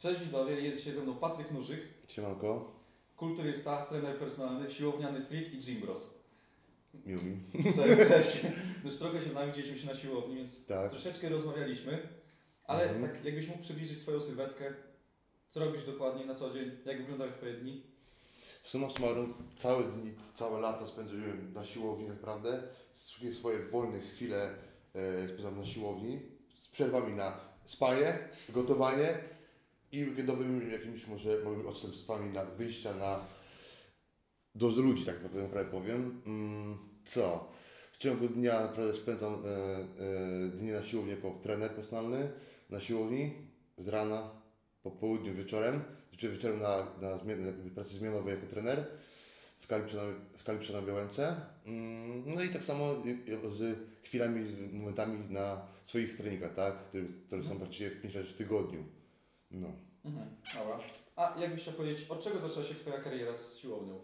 Cześć widzowie, jest dzisiaj ze mną Patryk Nużyk, Siemanko, kulturysta, trener personalny, siłowniany freak i gym bros. miło mi. Cześć, cześć. Już trochę się znamy, widzieliśmy się na siłowni, więc Tak. troszeczkę rozmawialiśmy, ale Mhm. tak jakbyś mógł przybliżyć swoją sylwetkę, co robisz dokładnie na co dzień, jak wyglądają Twoje dni? Summa summarum, całe dni, całe lata spędziłem na siłowni, naprawdę. Wszystkie swoje wolne chwile e, spędzam na siłowni, z przerwami na spanie, gotowanie i weekendowymi jakimiś może małymi odstępstwami na wyjścia na do, ludzi, tak naprawdę powiem. Mm, co? W ciągu dnia naprawdę spędzam e, e, dni na siłowni jako trener personalny, na siłowni, z rana, po południu, wieczorem, czy wieczorem na, na pracy zmianowej jako trener w na, w Kalipsze na Białęce. Mm, No i tak samo z chwilami, z momentami na swoich treningach, tak? które, które są praktycznie w 5 razy w tygodniu. No. Mhm, dobra. A jakbyś chciał powiedzieć, od czego zaczęła się Twoja kariera z siłownią?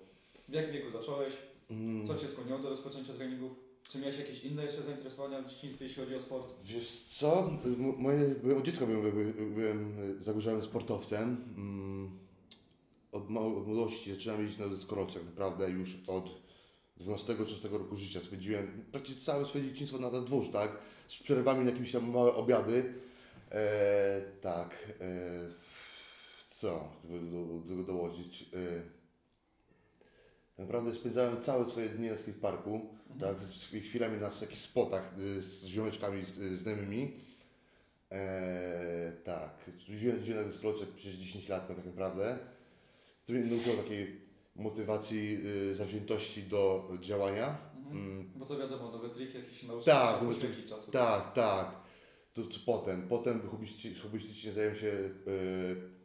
W jakim wieku zacząłeś? Mm. Co Cię skłoniło do rozpoczęcia treningów? Czy miałeś jakieś inne jeszcze zainteresowania w dzieciństwie, jeśli chodzi o sport? Wiesz co, M- moje, byłem, od dziecka byłem, byłem zagorzałym sportowcem. Mm, Od, od młodości zaczynałem jeździć na deskorolce, tak naprawdę już od 12-13 roku życia spędziłem praktycznie całe swoje dzieciństwo na, na tak? Z przerwami na jakieś tam małe obiady. E, tak. E, co, żeby do, do dołożyć? E, tak naprawdę spędzałem całe swoje dni na skateparku tak, z chwilami na takich spotach y, z ziomeczkami z- y, znajomymi. Eee, tak, jeździłem na deskorolce przez 10 lat tak naprawdę. To mnie nauczyło takiej motywacji, y, zawziętości do działania. Mhm. Mm, Bo to wiadomo, nowe triki jakieś nauczyć Tak, poświęcić czasu. tak, tak. To, to potem, potem hobbystycznie, hobbystycznie zająłem się y,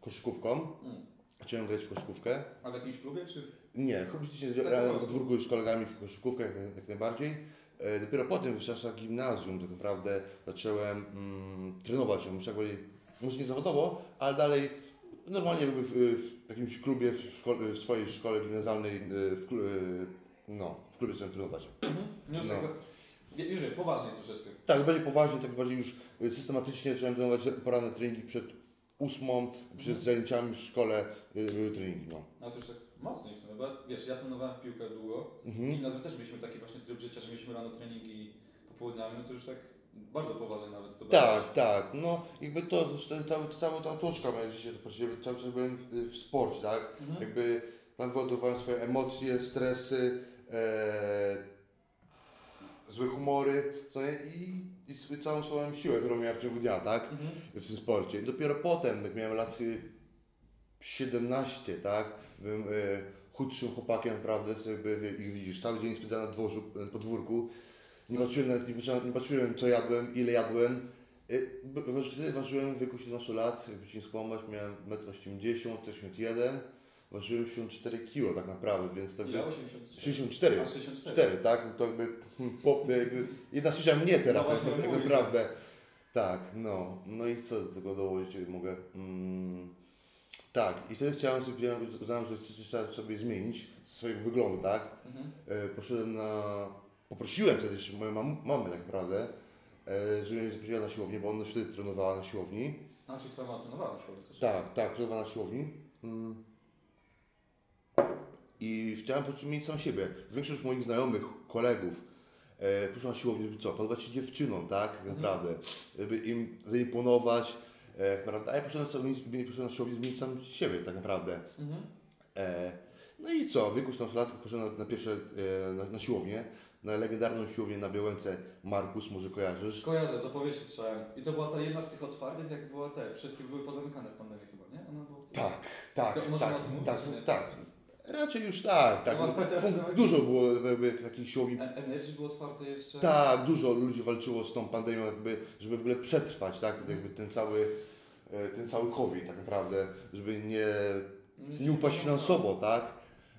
koszykówką. Mm. Zacząłem grać w koszykówkę. A w jakimś klubie, czy? Nie, hobbystycznie grałem prostu. podwórku z kolegami w koszykówkę jak, jak najbardziej. E, dopiero potem w czasach gimnazjum tak naprawdę zacząłem mm, trenować, już jakby, może nie zawodowo, ale dalej normalnie jakby w, w jakimś klubie, w, szkole, w swojej szkole gimnazjalnej, e, w, no, w klubie zacząłem trenować. Już No. Wiesz, poważnie troszeczkę. Tak, bardziej poważnie, tak bardziej już e, systematycznie zacząłem trenować poranne treningi przed ósmą, przed Mhm. zajęciami w szkole były treningi, no. A to już tak mocniej w sumie, bo wiesz, ja trenowałem w piłkę długo. W Mhm. gimnazjum też mieliśmy taki właśnie tryb życia, że mieliśmy rano treningi popołudniami, no to już tak bardzo poważnie nawet to Tak, tak. No jakby to, ten, cały, cała ta otoczka moje życie, cały czas byłem w, w sporcie, tak? Mhm. Jakby tam wyładowałem swoje emocje, stresy, e, złe humory co nie? i, i całą swoją siłę, którą miałem w ciągu dnia, tak? Mhm. W tym sporcie. I dopiero potem, jak miałem lat y, 17, tak? Byłem e, chudszym chłopakiem, naprawdę, to jakby, jak widzisz, cały dzień spędzałem na dworzu, podwórku. Nie patrzyłem, nawet, nie, patrzyłem, nie patrzyłem, co jadłem, ile jadłem. Y, Wtedy ważyłem w wieku 17 lat, jakby ci nie skłamać, miałem 1,80 m, 81 Ważyłem 64 kg tak naprawdę, więc to Ile? jakby... 83? 64. A, 64. 4, tak? To jakby, hmm, po, jakby jedna trzecia mnie teraz, No tak, tak naprawdę. Tak, no. No i co do tego dołożyć mogę? Mm, tak, i wtedy chciałem sobie, uznałem, że trzeba sobie zmienić swojego wyglądu, tak? Mhm. E, poszedłem na... Poprosiłem wtedy jeszcze moją mam, mamę tak naprawdę, e, żeby mnie zaprosiła na siłownię, bo ona wtedy trenowała na siłowni. A, czyli twoja mama trenowała na siłowni też? Tak, tak, trenowała na siłowni. Mm. I chciałem po prostu mieć sam siebie. Większość moich znajomych, kolegów e, poszła na siłownię, żeby co, podobać się dziewczynom, tak, tak naprawdę, żeby im zaimponować, e, tak naprawdę. a ja poszedłem, sobie, nie poszedłem na siłownię zmienić sam siebie, tak naprawdę. Mhm. E, no i co, w wieku 14 lat poszedłem na, na pierwsze, e, na, na siłownię, na legendarną siłownię na Białęce Markus, może kojarzysz? Kojarzę, z opowieści słyszałem. I to była ta jedna z tych otwartych, jak była te, wszystkie były pozamykane w pandemii chyba, nie? Ona była... Tak, tak, tak, tak, tak. Raczej już tak, tak. No, Dużo było jakby takich siłowni. E- Energy było otwarte jeszcze. Tak, dużo ludzi walczyło z tą pandemią, jakby, żeby w ogóle przetrwać, tak, jakby ten cały, e, ten cały COVID tak naprawdę, żeby nie, nie upaść finansowo, tak.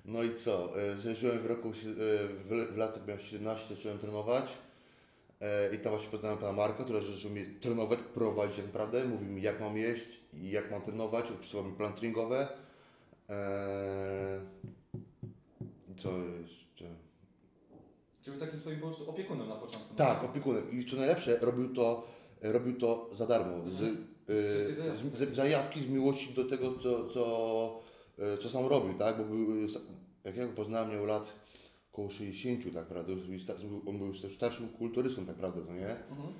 No i co, e, zacząłem w roku, w, latach miałem 17, zacząłem trenować i tam właśnie poznałem pana Marka, który zaczął mnie trenować, prowadzić tak naprawdę, mówił mi jak mam jeść i jak mam trenować, opisywał mi plan treningowy. E, i co jeszcze? Czy był takim twoim po prostu opiekunem na początku? Tak, opiekunem. I co najlepsze, robił to, robił to za darmo. Z, Z czystej e, zajawki. z, z, zajawki, z miłości do tego, co, co, e, co sam robił, tak? Bo był, jak ja go poznałem, miał lat około 60, tak sta- On był też starszym kulturystą, tak naprawdę, to nie? Mhm.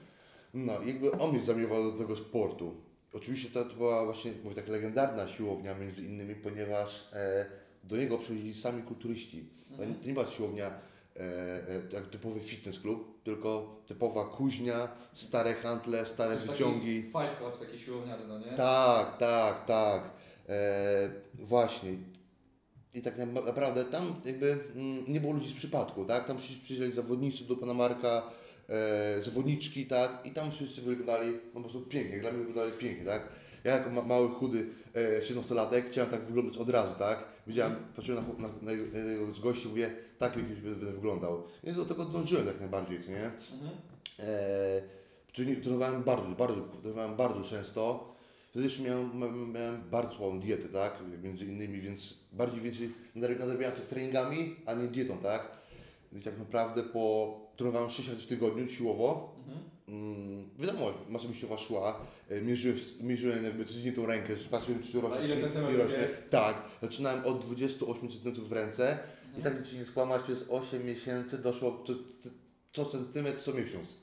No, i jakby on mnie zamiewał do tego sportu. Oczywiście to, to była właśnie, mówię tak, legendarna siłownia między innymi, ponieważ e, do niego przychodzili sami kulturyści. To, nie, Mhm. to nie była siłownia e, e, jak typowy fitness klub, tylko typowa kuźnia, stare handle, stare wyciągi. Fight Club, taki siłowniany, no nie? Tak, tak, tak. E, właśnie. I tak na- naprawdę tam jakby mm, nie było ludzi z przypadku, tak? Tam przy- przyjeżdżali zawodnicy do pana Marka, e, zawodniczki, tak? I tam wszyscy wyglądali no, po prostu pięknie, dla mnie wyglądali pięknie, tak? Ja jako ma, mały, chudy e, 17-latek chciałem tak wyglądać od razu, tak? Widziałem, patrzyłem na, na, na, jego z gości, mówię, tak jakimś będę wyglądał. I do tego dążyłem tak najbardziej, nie? E, czyli trenowałem bardzo, bardzo, trenowałem bardzo często. Wtedy jeszcze miałem, miałem, bardzo słabą dietę, tak? Między innymi, więc bardziej więcej nadrabiałem to treningami, a nie dietą, tak? I tak naprawdę po trenowałem 6 razy w tygodniu siłowo. Mhm. Mm, wiadomo, masa mięśniowa szła, e, mierzyłem, mierzyłem jakby codziennie tą rękę, patrzyłem czy rośnie. A ile centymetrów jest? Tak, zaczynałem od 28 cm w ręce i Mhm. tak ci nie skłamać, przez 8 miesięcy doszło co, co, centymetr co miesiąc.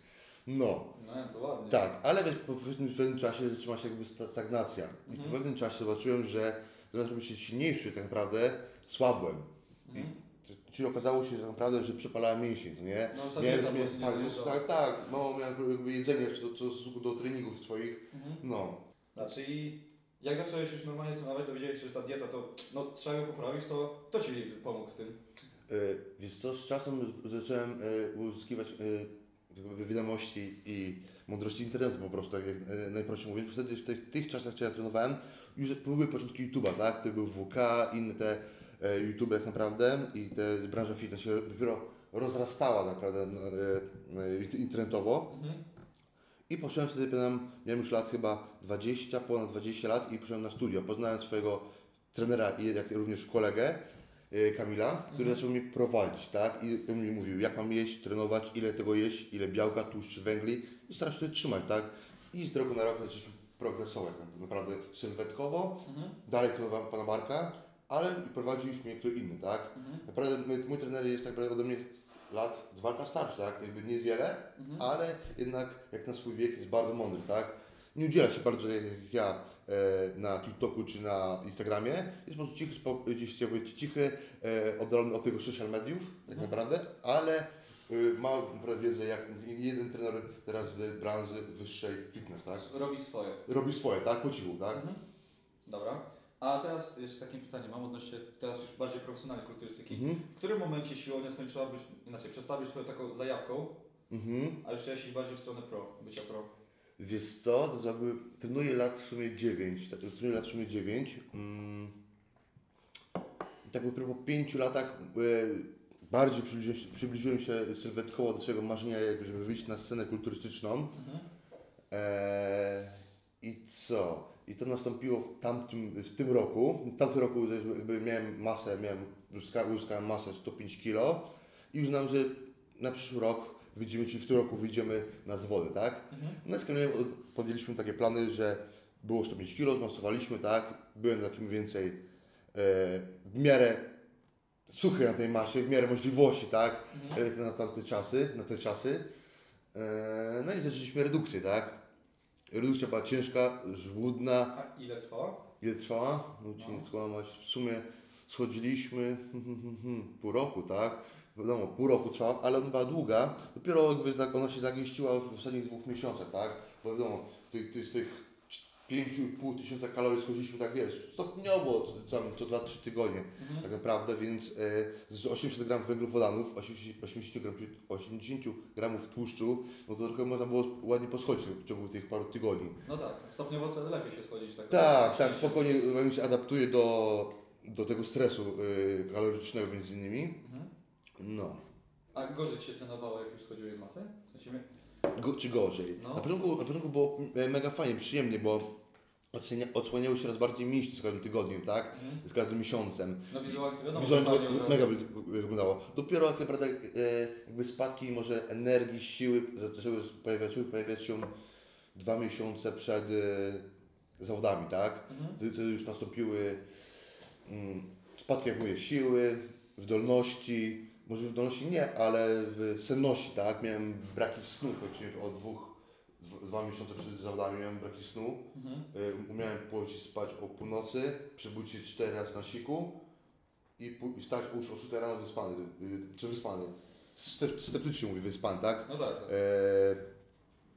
No, No to ładnie. tak, ale wiesz, po pewnym, pewnym czasie zaczęła się jakby sta- stagnacja. I Mhm. po pewnym czasie zobaczyłem, że zamiast robić się silniejszy, tak naprawdę słabłem. Mhm. Czyli okazało się, że naprawdę, że przepalałem mięśnie, co nie? No Miałem, miałem, tak, tak, tak, no miałem jakby jedzenie co w stosunku do treningów swoich, Mhm. no. Znaczy, jak zacząłeś już normalnie trenować, dowiedziałeś się, że ta dieta to, no trzeba ją poprawić, to kto Ci pomógł z tym? E, Wiesz co, z czasem zacząłem e, uzyskiwać jakby wiadomości i mądrości internetu po prostu, tak jak e, najprościej mówiąc. Wtedy w tych, tych czasach, kiedy ja trenowałem, już były początki YouTube'a, tak? To był WK, inne te YouTube tak naprawdę i te branża fitness się dopiero rozrastała naprawdę e, e, internetowo. Mhm. I poszedłem wtedy, pamiętam, miałem już lat chyba 20, ponad 20 lat i poszedłem na studia. Poznałem swojego trenera i jak również kolegę e, Kamila, który Mhm. zaczął mnie prowadzić, tak? I on mi mówił, jak mam jeść, trenować, ile tego jeść, ile białka, tłuszczy, węgli i staram się to trzymać, tak? I z roku na rok zaczęliśmy progresować, tak naprawdę sylwetkowo. Mhm. Dalej trenowałem pana Marka, ale i prowadził już mnie kto inny, tak? Mhm. Naprawdę mój, trener jest tak naprawdę ode mnie lat, dwa lata starszy, tak? Jakby niewiele, Mhm. ale jednak jak na swój wiek jest bardzo mądry, tak? Nie udziela się bardzo jak ja e, na TikToku czy na Instagramie. Jest po prostu cichy, gdzieś być cichy, e, oddalony od tego social mediów, tak Mhm. naprawdę, ale y, ma naprawdę wiedzę jak jeden trener teraz z branży wyższej fitness, tak? Robi swoje. Robi swoje, tak? Po cichu, tak? Mhm. Dobra. A teraz jeszcze takie pytanie mam odnośnie teraz już bardziej profesjonalnej kulturystyki. Mhm. W którym momencie siłownia skończyła być, inaczej, przestała być Twoją taką zajawką, Mhm. a już chciałeś iść bardziej w stronę pro, bycia pro? Wiesz co, to jakby trenuję lat w sumie 9, tak, trenuję lat w sumie 9. Mm. I tak by po 5 latach e, bardziej przybliżyłem się, przybliżyłem się sylwetkowo do swojego marzenia, jakby, żeby wyjść na scenę kulturystyczną. Mhm. E, I co? I to nastąpiło w tamtym, w tym roku. W tamtym roku jakby miałem masę, miałem, uzyskałem, masę 105 kg i znam, że na przyszły rok wyjdziemy, czyli w tym roku wyjdziemy na zawody, tak? Mhm. No z Kamilem podjęliśmy takie plany, że było 105 kg, zmasowaliśmy, tak? Byłem takim więcej e, w miarę suchy na tej masie, w miarę możliwości, tak? Mhm. Jak na tamte czasy, na te czasy. E, no i zaczęliśmy redukcję, tak? Redukcja była ciężka, żmudna. A ile trwała? Ile trwała? No, ci No. nie skłamać. W sumie schodziliśmy pół roku, tak? Wiadomo, pół roku trwała, ale ona była długa. Dopiero jakby tak ona się zagęściła w ostatnich dwóch miesiącach, tak? Bo wiadomo, tych, tych, tych 5,5 tysiąca kalorii schodziliśmy tak, wiesz, stopniowo, to, tam, to 2-3 tygodnie Mhm. tak naprawdę, więc e, z 80 gramów węglowodanów, 80, 80, gram, 80 gramów tłuszczu, no to trochę można było ładnie poschodzić w ciągu tych paru tygodni. No tak, stopniowo coraz lepiej się schodzić. Tak, Tak, tak, spokojnie organizm się adaptuje do, do tego stresu y, kalorycznego między innymi. Mhm. No. A gorzej się trenowało, jak już schodziłeś z masy? W sensie, Go, czy gorzej? No. Na, początku, na początku było mega fajnie, przyjemnie, bo odsłania, odsłaniały się coraz bardziej mięśnie z każdym tygodniem, tak? mhm. Z każdym miesiącem. no wizualnie wiadomo, Wizualnie to mega wyglądało. Dopiero jak naprawdę e, jakby spadki może energii, siły zaczęły pojawiać, pojawiać się dwa miesiące przed e, zawodami, tak? Wtedy, wtedy już nastąpiły mm, spadki, jak mówię, siły, wydolności, może wydolności nie, ale w senności, tak? Miałem braki snu, choć o dwóch, dwa, miesiące przed zawodami miałem braki snu. Mhm. Y, Umiałem położyć się spać o północy, przebudzić się cztery razy na siku i, i stać już o 6 rano wyspany, y, czy wyspany. Sceptycznie mówię wyspany, tak? No tak, tak.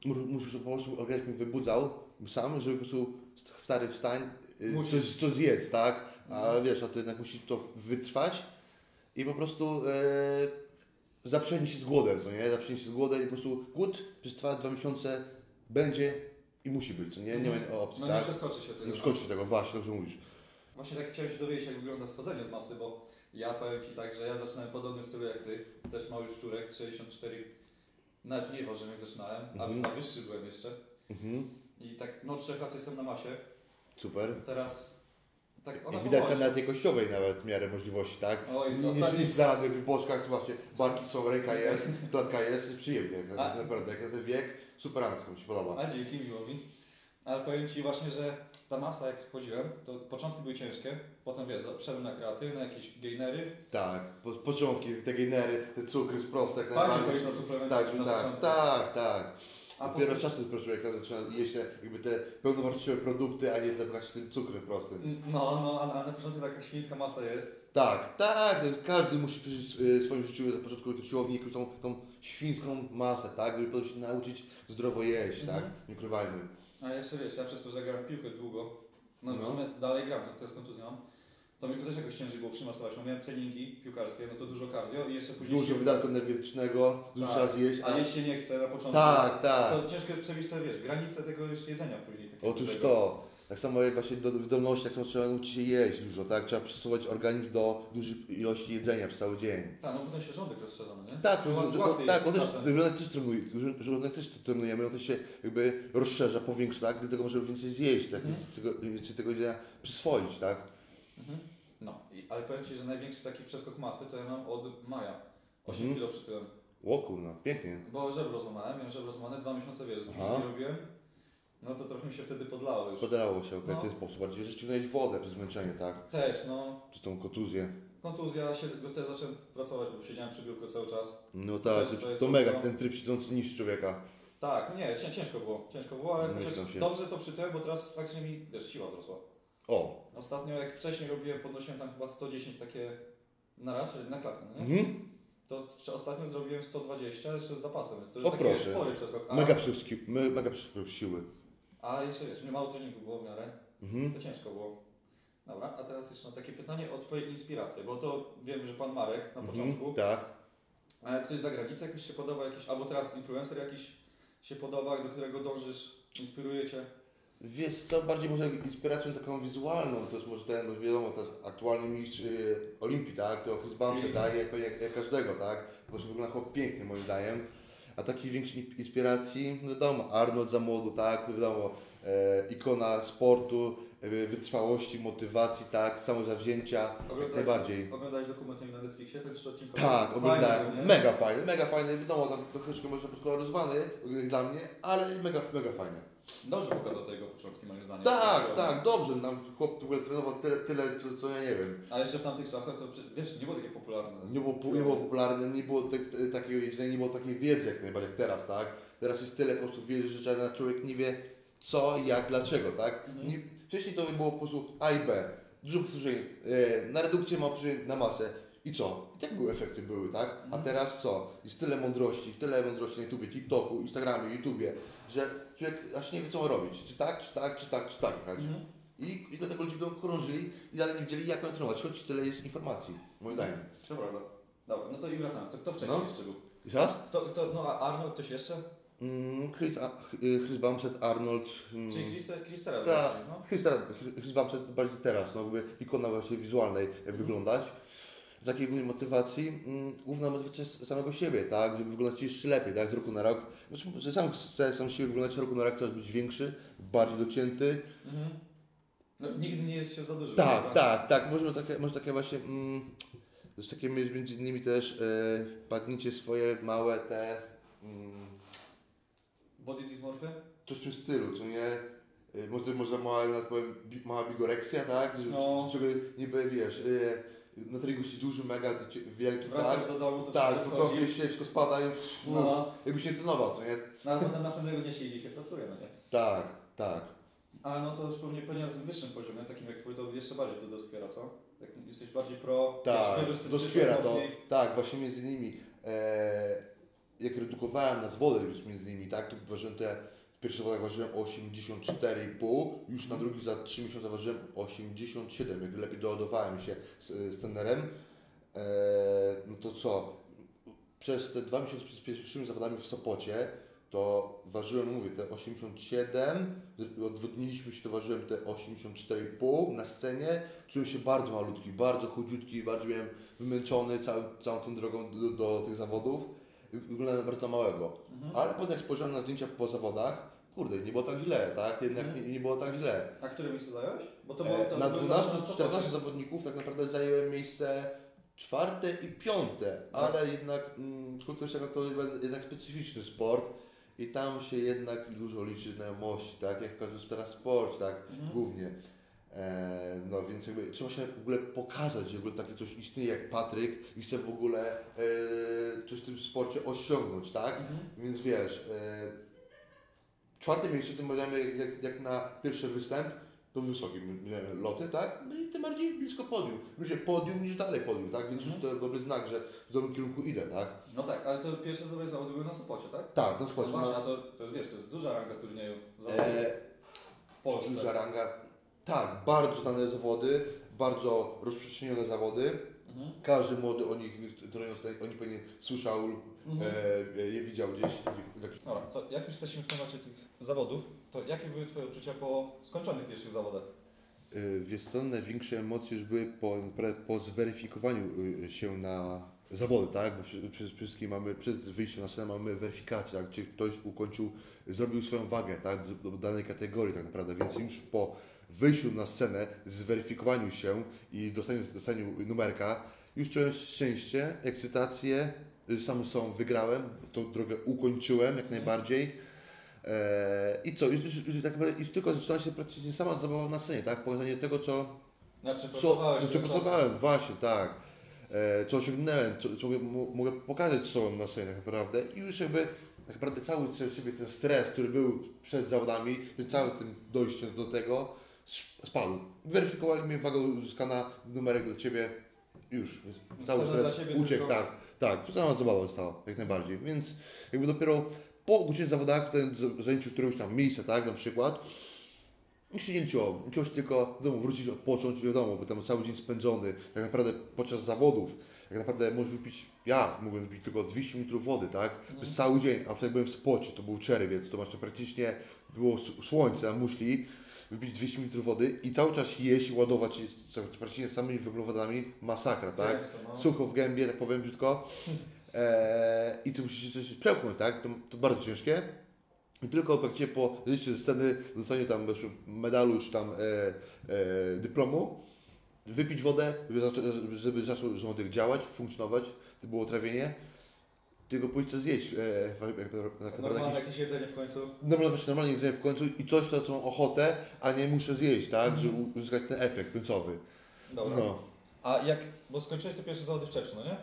E, mu- musisz po prostu organizm mnie wybudzał sam, żeby po prostu stary wstań, y, Musisz. coś, coś zjedz, tak? A Mhm. wiesz, a ty jednak musisz to wytrwać i po prostu zaprzęć się z głodem, co nie? Zaprzęć się z głodem i po prostu głód przez trwa dwa miesiące będzie i musi być, co nie? Nie Mhm. ma opcji, No tak? nie przeskoczy się tego. Nie wskoczysz tego, właśnie, dobrze mówisz. Właśnie tak chciałem się dowiedzieć, jak wygląda schodzenie z masy, bo ja powiem Ci tak, że ja zaczynałem podobnym stylu jak Ty. Też mały szczurek, 64, nawet mniej ważyłem jak zaczynałem, Mhm. a, a wyższy byłem jeszcze. Mhm. I tak, no 3 lat jestem na masie. Super. Teraz, tak ona widać na się- jakościowej nawet w miarę możliwości, tak? Oj, Nie ostatni- jest zaradek w boczkach, zobaczcie, barki są, ręka jest, klatka jest, jest przyjemnie, A- na, naprawdę, jak na ten wiek, superancko mi się podoba. A dzięki, miło mi. Ale powiem Ci właśnie, że ta masa jak wchodziłem, to początki były ciężkie, potem wiesz, wszedłem na kreatywne, jakieś gainery. Tak, po, początki, te gainery, te cukry z prostek, Fajnie na Tak, suplementację na tak, początku. tak, tak. A Dopiero potem- czasem dopiero człowiek zaczyna jeść te, jakby te pełnowartościowe produkty, a nie tylko tym cukrem prostym. No, no, a na, na początku taka świńska masa jest. Tak, tak, każdy musi przeżyć y, w swoim życiu na początku do siłowni jakąś tą, tą świńską masę, tak, żeby potem się nauczyć zdrowo jeść, Mhm. tak, nie ukrywajmy. A jeszcze wiesz, ja przez to, że grałem w piłkę długo, no, No. w sumie dalej gram, to teraz kontuzję mam, to mi to też jakoś ciężej było przymasować. No miałem treningi piłkarskie, no to dużo cardio i jeszcze później... Dużo sił- wydatku energetycznego, dużo Tak. trzeba zjeść, A jeść się nie chce na początku. Tak, tak. To ciężko jest przebić te, wiesz, granice tego już jedzenia później. Otóż tego. to. Tak samo jak właśnie do wydolności, tak samo trzeba nauczyć się jeść dużo, tak? Trzeba przesuwać organizm do dużych ilości jedzenia przez cały dzień. Tak, no potem się rządek rozszerza, no nie? Tak, To no, no, łatwiej tak, on też, żołądek też trenuje, żołądek też trenujemy, on też się jakby rozszerza, powiększa, tak? Dlatego możemy więcej zjeść, tak? Mhm. Tego, czy tego jedzenia przyswoić, tak? Mhm. No, i, ale powiem Ci, że największy taki przeskok masy to ja mam od maja. 8 Mhm. kilo przytyłem. O kurna, pięknie. Bo żebro złamałem, miałem żebro złamane, dwa miesiące wiesz, nic Aha. nie robiłem. No to trochę mi się wtedy podlało już. Podalało się No. w ten sposób, bardziej, że ściągnąłeś wodę przez zmęczenie, tak? Też, no. Czy tą kontuzję. Kontuzja, się, też zacząłem pracować, bo siedziałem przy biurku cały czas. No To tak, jest- to, to jest to mega, dopiero- ten tryb siedzący niż człowieka. Tak, no nie, cię, ciężko było, ciężko było, ale chociaż się. dobrze to przytyłem, bo teraz faktycznie mi, wiesz, siła wzrosła. O, Ostatnio jak wcześniej robiłem, podnosiłem tam chyba 110 takie na raz, na klatkę, no nie? mhm. To ostatnio zrobiłem 120 jeszcze z zapasem, więc to O, już taki proszę. spory. A, mega przeskok, me- mega siły. a jeszcze wiesz, mnie mało treningu było w miarę, Mhm. to ciężko było. Dobra, a teraz jeszcze mam takie pytanie o Twoje inspiracje, bo to wiem, że Pan Marek na początku, Mhm, tak. a ktoś z zagranicy jakoś się podoba, jakiś, albo teraz influencer jakiś się podoba, do którego dążysz, inspiruje Cię? Wiesz co, bardziej może inspiracją taką wizualną, to jest może ten, no wiadomo, to jest aktualny mistrz y, Olimpii, tak, to Bumstead, Chris. tak, jak, jak, jak każdego, tak, bo że wygląda chłop pięknie moim zdaniem, a takiej większej inspiracji, no wiadomo, Arnold za młodu, tak, wiadomo, e, ikona sportu, e, wytrwałości, motywacji, tak, samozawzięcia, jak Oglądałeś, najbardziej. oglądałeś dokument na Netflixie, ten trzy odcinkowy? Tak, oglądałem. Mega fajny, mega fajny. Wiadomo, tam troszeczkę może podkolorowany jak dla mnie, ale mega, mega fajny. Dobrze pokazał te jego początki moim zdaniem. Tak, tak, dobrze. Nam chłop w ogóle trenował tyle, tyle co, ja nie wiem. Ale jeszcze w tamtych czasach to wiesz, nie było takie popularne. Nie było, nie było popularne, nie było te, te, takiego jedzenia, nie było takiej wiedzy jak najbardziej jak teraz, tak? Teraz jest tyle po prostu wiedzy, że człowiek nie wie co, jak, dlaczego, tak? Mhm. Nie, wcześniej to było po prostu A i B. Dużo e, na redukcję ma na masę. I co? I tak były efekty były, tak? A Mhm. teraz co? Jest tyle mądrości, tyle mądrości na YouTubie, TikToku, Instagramie, YouTubie, że człowiek aż nie wie co ma robić. Czy tak, czy tak, czy tak, czy tak. tak? Mhm. I, I dlatego ludzie będą krążyli i dalej nie wiedzieli jak trenować, choć tyle jest informacji, moim zdaniem. To prawda. Dobra, no to i wracając. To kto wcześniej No. jeszcze był? Jeszcze raz? Kto, kto, no a Arnold ktoś jeszcze? Mm, Chris, a, y, Chris Bumstead, Arnold. Mm, Czyli Chris, Chris Terrell Tak. bardziej, no? Chris, teraz- Chris Bumstead bardziej teraz, no jakby ikona właśnie wizualnej, jak wyglądać. Takiej głównej motywacji, mm, główna motywacja jest samego siebie, tak, żeby wyglądać jeszcze lepiej, tak, z roku na rok. Znaczy, sam chcę sam siebie wyglądać z roku na rok, coraz być większy, bardziej docięty. Mhm. No, nigdy nie jest się za dużo. Tak, tak, tak, może takie, może takie właśnie, mm, też takie między innymi też e, wpadnięcie w swoje małe te, mm, Body dysmorphy? coś w tym stylu, co nie? Y, Może, może mała, nawet powiem, mała bigoreksja, tak? Że, No. czego niby, wiesz, y, na treningu jesteś duży, mega wielki, Wracasz tak? do domu, to Tak, wszystko schodzi. się, wszystko spada i no. No, jakbyś nie trenował, co nie? no ale potem następnego dnia się idzie się pracuje, no nie? Tak, tak. Ale no to już pewnie, pewnie na tym wyższym poziomie, takim jak twój, to jeszcze bardziej to doskwiera, co? Jak jesteś bardziej pro, Tak, doskwiera to. Tak, właśnie między innymi, e, jak redukowałem na wodę już między innymi, tak, to ważyłem te, w pierwszych wodach ważyłem 84,5, już na drugi za 3 miesiące ważyłem 87, jak lepiej doładowałem się z, z trenerem. E, no to co, przez te dwa miesiące przed pierwszymi zawodami w Sopocie, to ważyłem, mówię, te 87, odwodniliśmy się, to ważyłem te 84,5 na scenie, czułem się bardzo malutki, bardzo chudziutki, bardzo byłem wymęczony całą, całą tą drogą do, do tych zawodów. Wyglądałem bardzo małego. Mhm. Ale potem jak spojrzałem na zdjęcia po zawodach, kurde, nie było tak źle, tak? Jednak Mhm. nie, nie było tak źle. A które miejsce zająłeś? Bo to było E, to na były 12 zawody czy w 14 Sopocie. zawodników tak naprawdę zajęłem miejsce czwarte i piąte, Tak. ale jednak mm, kultura tego to jednak specyficzny sport i tam się jednak dużo liczy znajomości, tak? Jak w każdym teraz sporcie, tak? Mhm. Głównie. E, no więc jakby trzeba się w ogóle pokazać, że w ogóle takie coś istnieje jak Patryk i chce w ogóle e, coś w tym sporcie osiągnąć, tak? Mhm. Więc wiesz, e, czwarte miejsce tym miałem jak, jak, na pierwszy występ, to wysokie loty, tak? No i tym bardziej blisko podium. Bliżej podium niż dalej podium, tak? Więc już to dobry znak, że w dobrym kierunku idę, tak? No tak, ale to pierwsze zawody zawody były na Sopocie, tak? Tak, No chodź, właśnie, no, a to, to wiesz, to jest duża ranga turnieju zawodów e, w Polsce. duża ranga. Tak, bardzo znane zawody, bardzo rozprzestrzenione zawody. Mhm. Każdy młody o nich, trenując, o nich pewnie słyszał lub Mhm. e, je widział gdzieś. gdzieś Dobra, to jak już jesteśmy w temacie tych zawodów, to jakie były Twoje odczucia po skończonych pierwszych zawodach? Y, Wiesz co, największe emocje już były po, po zweryfikowaniu y, się na zawody, tak? Bo przy- przede wszystkim mamy, przed wyjściem na scenę mamy weryfikację, tak? Czy ktoś ukończył, zrobił swoją wagę, tak? Do, do danej kategorii tak naprawdę, więc już po wyjściu na scenę, zweryfikowaniu się i dostaniu, dostaniu numerka, już czułem szczęście, ekscytację, y, sam sobą wygrałem, tą drogę ukończyłem jak najbardziej. Eee, I co, już, już, już, tak już tylko zaczyna się praktycznie sama zabawa na scenie, tak? Pokazanie tego, co, Znaczy, co tyle czasu. pracowałem, właśnie, tak. E, co osiągnąłem, co, co mogę, mo- mogę pokazać sobą na scenie tak naprawdę i już jakby tak naprawdę cały siebie ten stres, który był przed zawodami, cały tym dojściem do tego spadł. Weryfikowali mnie waga uzyskana, numerek dla Ciebie, już, cały stres uciekł, tak, tak, to sama zabawa została, jak najbardziej, więc jakby dopiero po ukończeniu zawodach, ten zajęciu któregoś tam miejsca, tak, na przykład, nic się nie liczyło. Liczyło się tylko do domu wrócić, odpocząć, wiadomo, bo tam cały dzień spędzony. Tak naprawdę podczas zawodów, tak naprawdę możesz wypić, ja mogłem wypić tylko 200 ml wody, tak? Przez cały dzień, a wtedy byłem w spocie, to był czerwiec, to masz to praktycznie, było słońce, a muszli, wypić 200 ml wody i cały czas jeść, ładować praktycznie samymi węglowodanami, masakra, tak? Ciężko, no. Sucho w gębie, tak powiem brzydko. Eee, I ty musisz coś przełknąć, tak? To, to bardzo ciężkie. I tylko praktycznie po zejściu ze sceny, dostaniu tam medalu czy tam e, e, dyplomu, wypić wodę, żeby, zaczą, żeby zaczął żołądek działać, funkcjonować, to było trawienie, tylko pójść coś zjeść. E, tak Normalne jakieś, jakieś jedzenie w końcu. normalnie, właśnie normalnie jedzenie w końcu i coś, na co mam ochotę, a nie muszę zjeść, tak? Żeby uzyskać ten efekt końcowy. Dobra. No. A jak, bo skończyłeś te pierwsze zawody w czerwcu, no nie?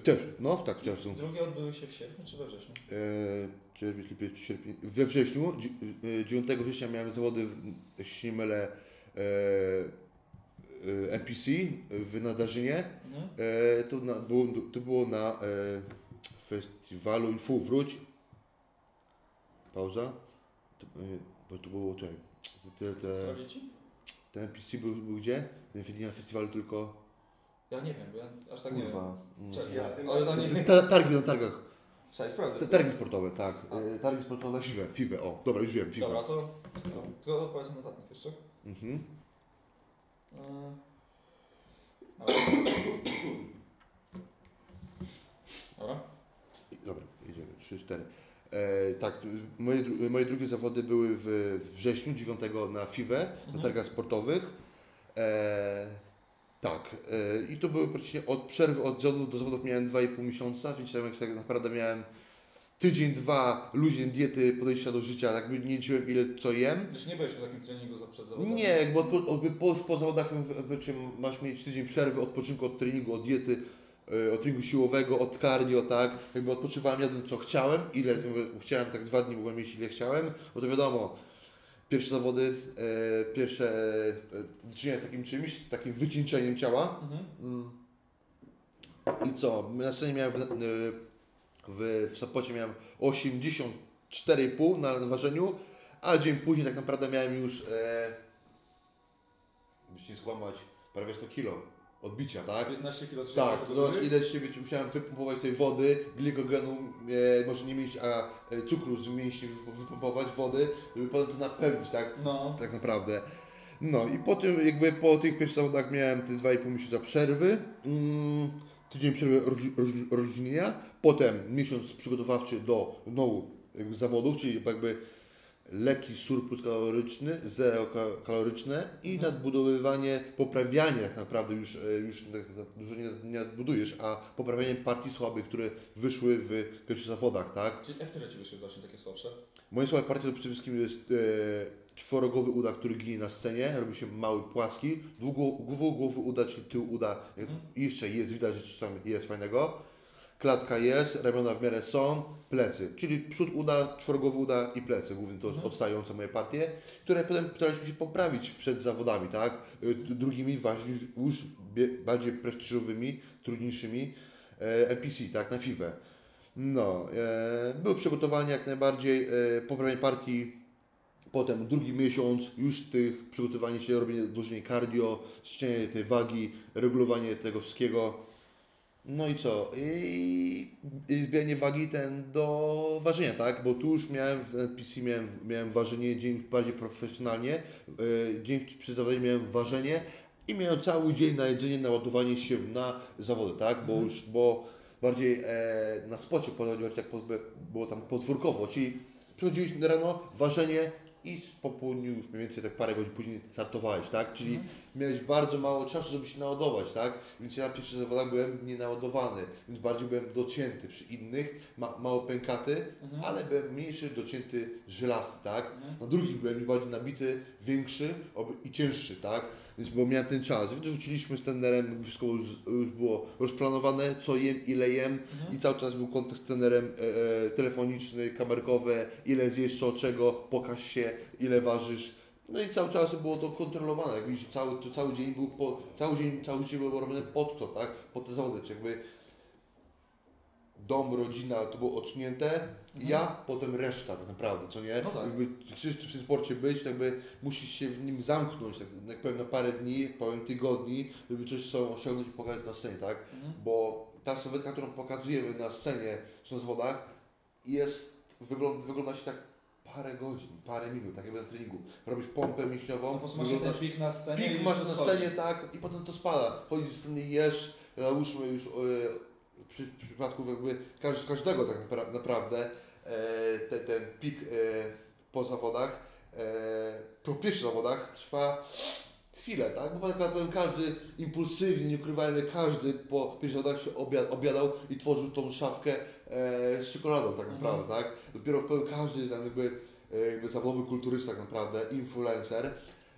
Też, no tak, w czerwcu. Drugie odbyły się w sierpniu czy we wrześniu? E, czerwiec, lipiec, sierpień. We wrześniu, dzi- e, 9 września miałem zawody, w- jeśli nie mylę, e, e, NPC w Nadarzynie. Mhm. E, to, na, było, to było na e, festiwalu Fu, wróć. Pauza. To, e, bo to było tutaj. Te, te, ten NPC był, był gdzie? Nie na festiwalu, tylko. Ja nie wiem, bo ja aż tak nie wiem. Kurwa. Mm. Czekaj, Ja tym- ale to nie... Ta- Targi na targach. Trzeba sprawdzać. Te Targi sportowe, tak. E, Targi sportowe FIWE, FIWE, o. Dobra, już wiem, FIWE. Dobra, to tylko odpowiedz na notatnik jeszcze. Mhm. Eee, Dobra. Dobra. I- Dobra, jedziemy. 3, 4. E, tak, moje, moje drugie zawody były w wrześniu, 9 na FIWE, na Mhm. targach sportowych. E, tak, e, i to były praktycznie od przerwy od zawodów do zawodów miałem 2,5 miesiąca, więc tam jak tak naprawdę miałem tydzień, dwa, luźnie diety, podejścia do życia, jakby nie liczyłem ile co jem. Już nie byłeś w takim treningu za przed zawodami? Nie, od, jakby po, po zawodach masz mieć tydzień przerwy, odpoczynku od treningu, od diety, yy, od treningu siłowego, od cardio, tak? Jakby odpoczywałem, jadłem co chciałem, ile jakby chciałem, tak dwa dni mogłem mieć ile chciałem, bo to wiadomo, pierwsze zawody, e, pierwsze e, do czynienia z takim czymś, takim wycieńczeniem ciała. Mhm. Mm. I co? Na scenie miałem w, e, w, w Sopocie miałem 84,5 na ważeniu, a dzień później tak naprawdę miałem już, e, byś nie skłamać, prawie 100 kilo odbicia, tak? 15 kg Tak, to zobacz ile z siebie musiałem wypompować tej wody, glikogenu, e, może nie mieć, a e, cukru z mięśni wyp- wypompować, wody, żeby potem to napełnić, tak? No. Tak naprawdę. No i po tym, jakby po tych pierwszych zawodach miałem te 2,5 miesiąca przerwy, mm, tydzień przerwy rozluźnienia, potem miesiąc przygotowawczy do znowu jakby zawodów, czyli jakby lekki surplus kaloryczny, zero ka- kaloryczne i Mhm. nadbudowywanie, poprawianie tak naprawdę już, e, już tak dużo nie, nie nadbudujesz, a poprawianie partii słabych, które wyszły w pierwszych zawodach, tak? Czyli jak które ci wyszły właśnie takie słabsze? Moje słabe partie to przede wszystkim jest e, czworogowy uda, który ginie na scenie, robi się mały, płaski, dwugłowy uda, czyli tył uda, Mhm. jeszcze jest, widać, że coś tam jest fajnego. Klatka jest, ramiona w miarę są, plecy, czyli przód uda, czworogowy uda i plecy, głównie to Mhm. odstające moje partie, które potem staraliśmy się poprawić przed zawodami, tak? E, d- Drugimi, ważni, już bardziej prestiżowymi, trudniejszymi e, NPC, tak, na FIWE. No, e, były przygotowania jak najbardziej, e, poprawienie partii, potem drugi miesiąc już tych przygotowanie się, robienie dłużej cardio, ścianie tej wagi, regulowanie tego wszystkiego. No i co? I, i zbieranie wagi ten do ważenia, tak? Bo tu już miałem w NPC miałem, miałem ważenie dzień bardziej profesjonalnie, e, dzień przed zawodaniem miałem ważenie i miałem cały dzień na jedzenie, naładowanie się na zawody, tak? Bo Mhm. już, bo bardziej e, na spocie podchodziło, jak było tam podwórkowo, czyli przychodziłeś rano, ważenie i po południu mniej więcej tak parę godzin później startowałeś, tak? Czyli Mhm. miałeś bardzo mało czasu, żeby się naładować, tak? Więc ja na pierwszych zawodach byłem nienaładowany, więc bardziej byłem docięty przy innych, ma, mało pękaty, Mhm. ale byłem mniejszy, docięty, żelasty, tak? Mhm. Na drugich byłem już bardziej nabity, większy i cięższy, tak? Więc bo miałem ten czas. Wróciliśmy z trenerem, wszystko już, już było rozplanowane, co jem, ile jem Mhm. i cały czas był kontakt z trenerem e, e, telefoniczny, kamerkowe, ile zjesz, co, czego, pokaż się, ile ważysz. No i cały czas było to kontrolowane. Jak widzisz, cały, to cały dzień był po, cały dzień, cały dzień był robiony pod to, tak? Pod te zawody, jakby dom, rodzina to było odsunięte, Mhm. ja, potem reszta tak naprawdę, co nie? No tak. Jakby chcesz w tym sporcie być, to jakby musisz się w nim zamknąć, tak jak powiem na parę dni, powiem tygodni, żeby coś sobie osiągnąć i pokazać na scenie, tak? Mhm. Bo ta sylwetka, którą pokazujemy na scenie czy na zawodach, jest, wygląda, wygląda się tak parę godzin, parę minut, tak jakby na treningu. Robisz pompę mięśniową, No, masz pik na scenie pik masz na scenie, tak, i potem to spada. Chodzisz z sceny, jesz, załóżmy już e, przy, w przypadku jakby każ, każdego tak napra- naprawdę te, ten pik e, po zawodach, e, po pierwszych zawodach trwa chwilę, tak? Bo tak powiem, każdy impulsywnie, nie ukrywajmy, każdy po pierwszych zawodach się obiad, obiadał i tworzył tą szafkę e, z czekoladą tak Mhm. naprawdę, tak? Dopiero powiem, każdy tam jakby, e, jakby zawodowy kulturysta tak naprawdę, influencer,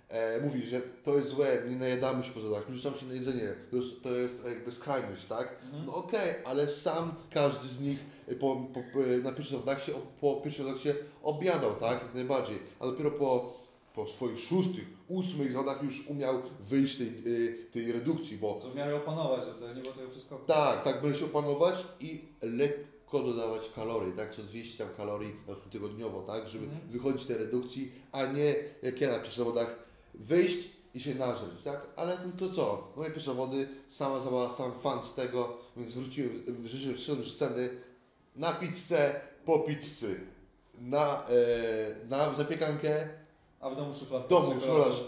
e, mówi, że to jest złe, nie najadamy się po zawodach, nie rzucam się na jedzenie, to jest, to jest jakby skrajność, tak? Mhm. No okej, ale sam każdy z nich po, po, na pierwszych zawodach się, po pierwszych zawodach się obiadał, tak? Jak najbardziej. A dopiero po, po swoich szóstych, ósmych zawodach już umiał wyjść tej, y, tej redukcji, bo To w miarę opanować, że to nie było tego wszystko. tak, tak, będę się opanować i lekko dodawać kalorii, tak? Co 200 tam kalorii na tygodniowo, tak? Żeby Mhm. wychodzić z tej redukcji, a nie jak ja na pierwszych zawodach wyjść i się nażreć, tak? Ale to, co? Moje pierwsze zawody, sama zabawa, sam fan z tego, więc wróciłem, wszedłem z sceny na pizzę, po pizzy, na, e, na zapiekankę, A w domu szufladka. w domu,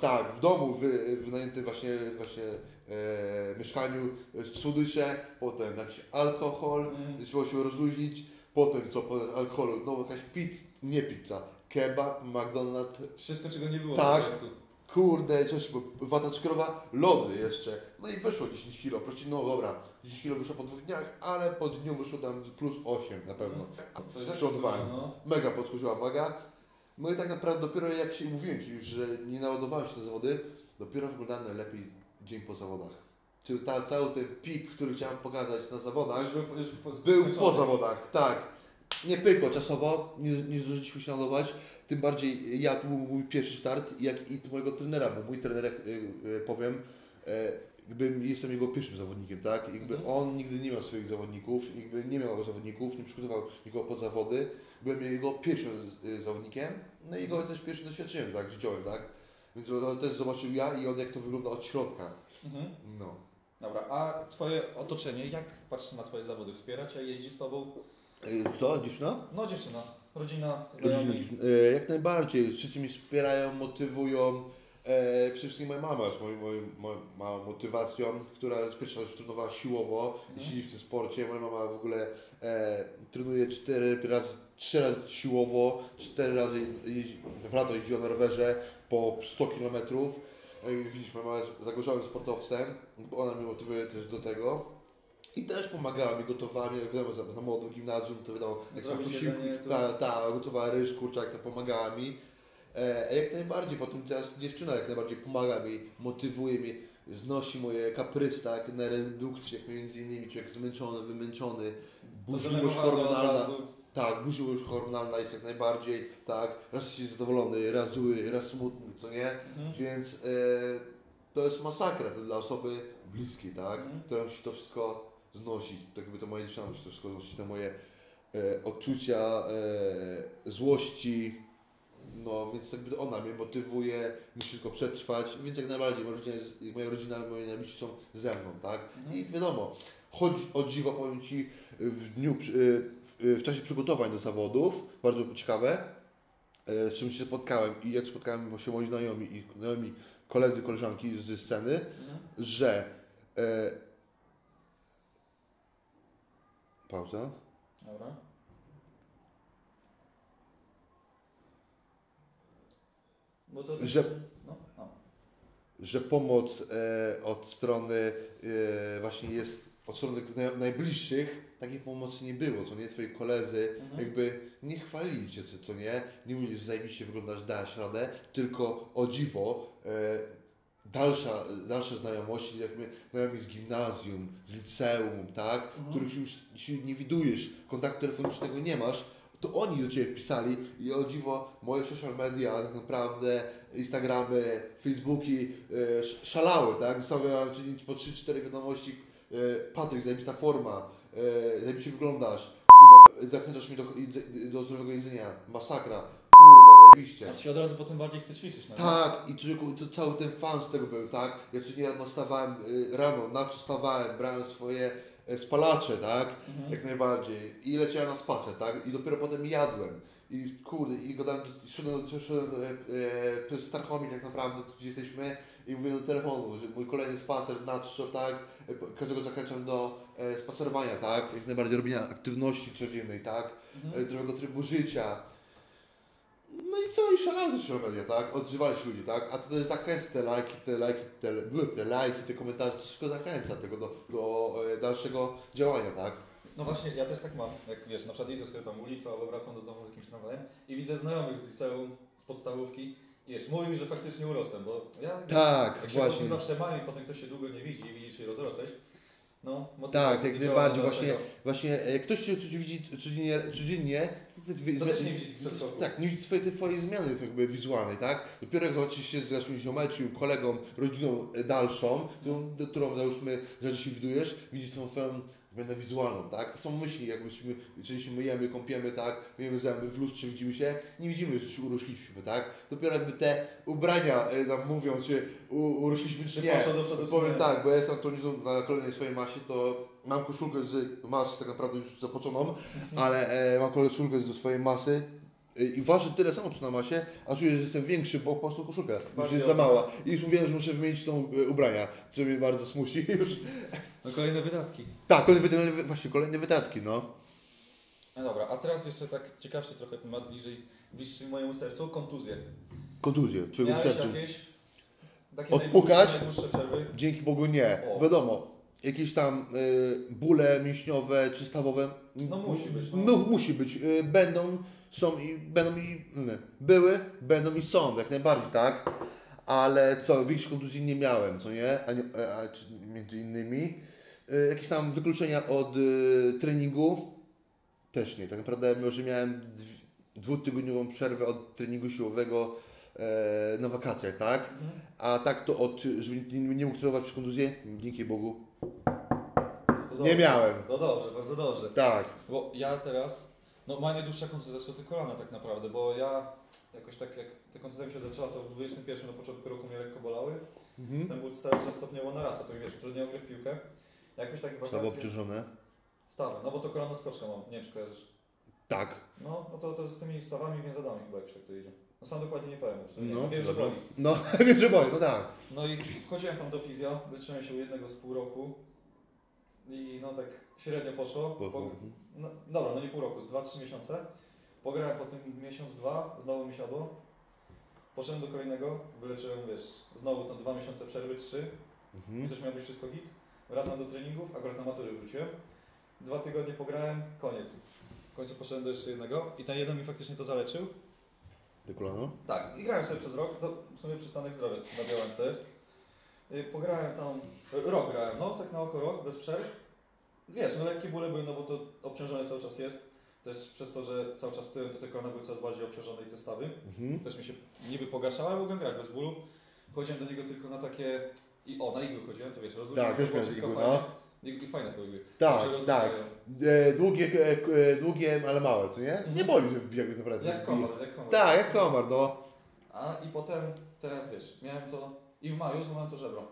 tak, w domu wy, wynajętym właśnie, właśnie e, mieszkaniu e, słodycze, potem jakiś alkohol, Mhm. trzeba się rozluźnić, potem co, potem alkoholu, no jakaś pizza, nie pizza, kebab, McDonald's, Wszystko, czego nie było Tak. po prostu. Kurde, coś, bo wata cukrowa, lody jeszcze. No i wyszło 10 kilo. Proci, no dobra, 10 kilo wyszło po dwóch dniach, ale po dniu wyszło tam plus 8 na pewno. I tak Przodowałem. no. Mega podskoczyła waga. No i tak naprawdę dopiero jak się mówiłem Ci już, że nie naładowałem się na zawody, dopiero wyglądałem najlepiej dzień po zawodach. Czyli ta, cały ten pik, który chciałem pokazać na zawodach, Już był, już po, był po zawodach, tak. Nie pykło czasowo, nie, nie zdążyliśmy się naładować. Tym bardziej ja, to był mój pierwszy start, jak i mojego trenera, bo mój trener, jak powiem, e, jakby jestem jego pierwszym zawodnikiem, tak? Jakby Mhm. on nigdy nie miał swoich zawodników, jakby nie miał zawodników, nie przygotował nikogo pod zawody. Byłem jego pierwszym y, zawodnikiem, no i jego też pierwszym doświadczeniem, tak, życiowym, tak? Więc on też zobaczył ja i on jak to wygląda od środka. Mhm. No. Dobra, a Twoje otoczenie, jak patrzy na Twoje zawody? Wspiera Cię, jeździ z Tobą? Kto? Dziewczyna? No dziewczyna, rodzina, znajomi. E, Jak najbardziej. Wszyscy mnie wspierają, motywują. E, przede wszystkim moja mama jest moją, moją, moją motywacją, która pierwsza już trenowała siłowo i Mhm. siedzi w tym sporcie. Moja mama w ogóle e, trenuje cztery razy, trzy razy siłowo, cztery razy jeździ, w lato jeździła na rowerze po 100 km. E, widzisz, moja mama jest zagorzałym sportowcem, bo ona mnie motywuje też do tego. I też pomagała mi, gotowała mi, jak wiadomo, za, za gimnazjum, to wiadomo, jak to- ta, ta, gotowała ryż, kurczak, to pomagała mi. E, jak najbardziej, potem teraz dziewczyna jak najbardziej pomaga mi, motywuje mnie, znosi moje kaprysy, tak, na redukcję, jak między innymi człowiek zmęczony, wymęczony, burzliwość hormonalna, tak, burzliwość hormonalna jest jak najbardziej, tak, raz jesteś zadowolony, raz zły, raz smutny, co nie? Mhm. Więc e, to jest masakra to dla osoby bliskiej, tak? Mhm. Która musi to wszystko znosić. Tak jakby to dziewczyna musi to wszystko znosić, te moje e, odczucia, e, złości. No, więc jakby ona mnie motywuje, musi wszystko przetrwać, więc jak najbardziej moja rodzina, jest, moja rodzina moi najbliżsi są ze mną, tak? Mhm. I wiadomo, choć o dziwo powiem Ci, w dniu, e, w czasie przygotowań do zawodów, bardzo ciekawe, e, z czym się spotkałem i jak spotkałem właśnie moi znajomi i znajomi koledzy, koleżanki ze sceny, Mhm. że e, pauza, Dobra. Bo to Że- No, no. że pomoc e, od strony e, właśnie jest od strony najbliższych, takiej pomocy nie było, co nie, twoi koledzy Mhm. jakby nie chwalili cię, co, co nie, nie mówili, że zajebiście wyglądasz, dasz radę, tylko o dziwo e, dalsza, dalsze znajomości, jak my, znajomi z gimnazjum, z liceum, tak, Mhm. których już się nie widujesz, kontaktu telefonicznego nie masz, to oni do Ciebie pisali i o dziwo moje social media tak naprawdę, Instagramy, Facebooki e, sz- szalały, tak? Codziennie po 3-4 wiadomości e, Patryk, zajebista forma, e, zajebiście wyglądasz, kurwa, zachęcasz mnie do, do zdrowego jedzenia, masakra, zajebiście. A to się od razu potem bardziej chce ćwiczyć, no nie? Tak, i człowieku, to cały ten fan z tego był, tak? Ja codziennie rano stawałem, y, rano, na co stawałem, brałem swoje e, spalacze, tak? Mhm. Jak najbardziej. I leciałem na spacer, tak? I dopiero potem jadłem. I kurde, i gadałem, szedłem, szedłem e, e, przez Starchomik tak naprawdę, tu gdzie jesteśmy, i mówię do telefonu, że mój kolejny spacer na trzy, tak? E, Każdego zachęcam do e, spacerowania, tak? Jak najbardziej robienia aktywności codziennej, tak? Mhm. e, zdrowego trybu życia. No i co, i szalały te social media, tak? Odzywali się ludzie, tak? A to też zachęca te lajki, te lajki, te, te lajki, te komentarze, to wszystko zachęca tego do, do e, dalszego działania, tak? No właśnie, ja też tak mam. Jak wiesz, na przykład idę sobie tam ulicą albo wracam do domu z jakimś tramwajem i widzę znajomych z liceum, z podstawówki i wiesz, mówi mi, że faktycznie urosłem, bo ja Tak, jak się właśnie. zawsze mam i potem ktoś się długo nie widzi i widzisz, że rozrosłeś, no Tak, jak najbardziej, właśnie, właśnie e, jak ktoś cię tu widzi codziennie, codziennie to, To też nie widzi przez. Tak, nie widzi twojej, twojej zmiany jakby wizualnej, tak? Dopiero jak się z naszym ziomeczkiem, kolegą, rodziną e, dalszą, którą, którą załóżmy, że się widujesz, widzi tą twoją zmianę wizualną, tak? To są myśli, jakbyśmy, jeżeli się myjemy, kąpiemy, tak? Myjemy zęby, w lustrze widzimy się, nie widzimy, że się urośliśmy, tak? Dopiero jakby te ubrania e, nam mówią, czy urośliśmy, czy nie. czy Powiem tak, bo ja jestem Antonitą na kolejnej swojej masie, to mam koszulkę z masy, tak naprawdę już zapoconą, ale e, mam koszulkę z swojej masy i waży tyle samo co na masie, a czuję, że jestem większy, bo po prostu koszulka już jest za mała. I już mówiłem, że muszę wymienić tą e, ubrania, co mnie bardzo smuci już. No kolejne wydatki. Tak, kolejne, wydatki, właśnie kolejne wydatki, no. No dobra, a teraz jeszcze tak ciekawszy trochę temat bliżej, bliższy mojemu sercu, kontuzje. Kontuzje, czego Miałeś sercu. jakieś? Takie Odpukać? najdłuższe- najdłuższe przerwy. Dzięki Bogu nie. O. Wiadomo, jakieś tam y, bóle mięśniowe czy stawowe. No musi być, no. No, musi być. Y, będą, są i będą i nie, były, będą i są, jak najbardziej, tak? Ale co, większych kontuzji nie miałem, co nie? A, a, między innymi. Y, jakieś tam wykluczenia od y, treningu też nie. Tak naprawdę mimo, że miałem dw- dwutygodniową przerwę od treningu siłowego e, na wakacjach, tak? Mhm. A tak to od, żeby nie, nie mógł trenować przez kontuzję, dzięki Bogu. Nie miałem. To dobrze, bardzo dobrze. Tak. Bo ja teraz, no moja najdłuższa kontuzja to kolana tak naprawdę, bo ja jakoś tak jak ta kontuzja mi się zaczęła, to w 21 na początku roku mnie lekko bolały. Mhm. Ten ból cały czas stopniowo narasta, to wiesz, utrudniało grę w piłkę. Jakoś tak wakacje... obciążone. Stawy, no bo to kolano skoczka mam, nie wiem czy kojarzysz. Tak. No, no to, to z tymi stawami więzadami chyba jakoś tak to idzie. No sam dokładnie nie powiem, nie No, wiem, że boli. No, wiem, że boli, no tak. No i wchodziłem tam do fizjo, leczyłem się u jednego z pół roku i no tak średnio poszło. Po, mhm. no, dobra, no nie pół roku, z 2-3 miesiące. Pograłem po tym miesiąc, dwa, znowu mi siadło. Poszedłem do kolejnego, wyleczyłem, wiesz, znowu tam dwa miesiące przerwy, trzy. I Mhm. też miał być wszystko git. Wracam do treningów, akurat na matury wróciłem. Dwa tygodnie pograłem, koniec. Końcu poszedłem do jeszcze jednego i ten jeden mi faktycznie to zaleczył. Te kolano? Tak, i grałem sobie przez rok, to w sumie przystanek zdrowia na Białęce jest. Y, Pograłem tam, rok grałem, no tak na oko rok, bez przerw. Wiesz, no lekkie bóle były, no bo to obciążone cały czas jest. Też przez to, że cały czas tyłem to te kolana były coraz bardziej obciążone i te stawy. Mhm. Też mi się niby pogarszały, ale mogłem grać bez bólu. Chodziłem do niego tylko na takie, i o, na igły chodziłem, to wiesz, rozluźniłem, Tak, wszystko igły, fajnie. I, I fajne są. Tak, tak. E, długie, e, e, długie, ale małe, co nie? Nie boli, że tak naprawdę. Jak komar, jak komar. Tak, jak komar, no. A i potem, teraz wiesz, miałem to i w maju złamałem to żebro.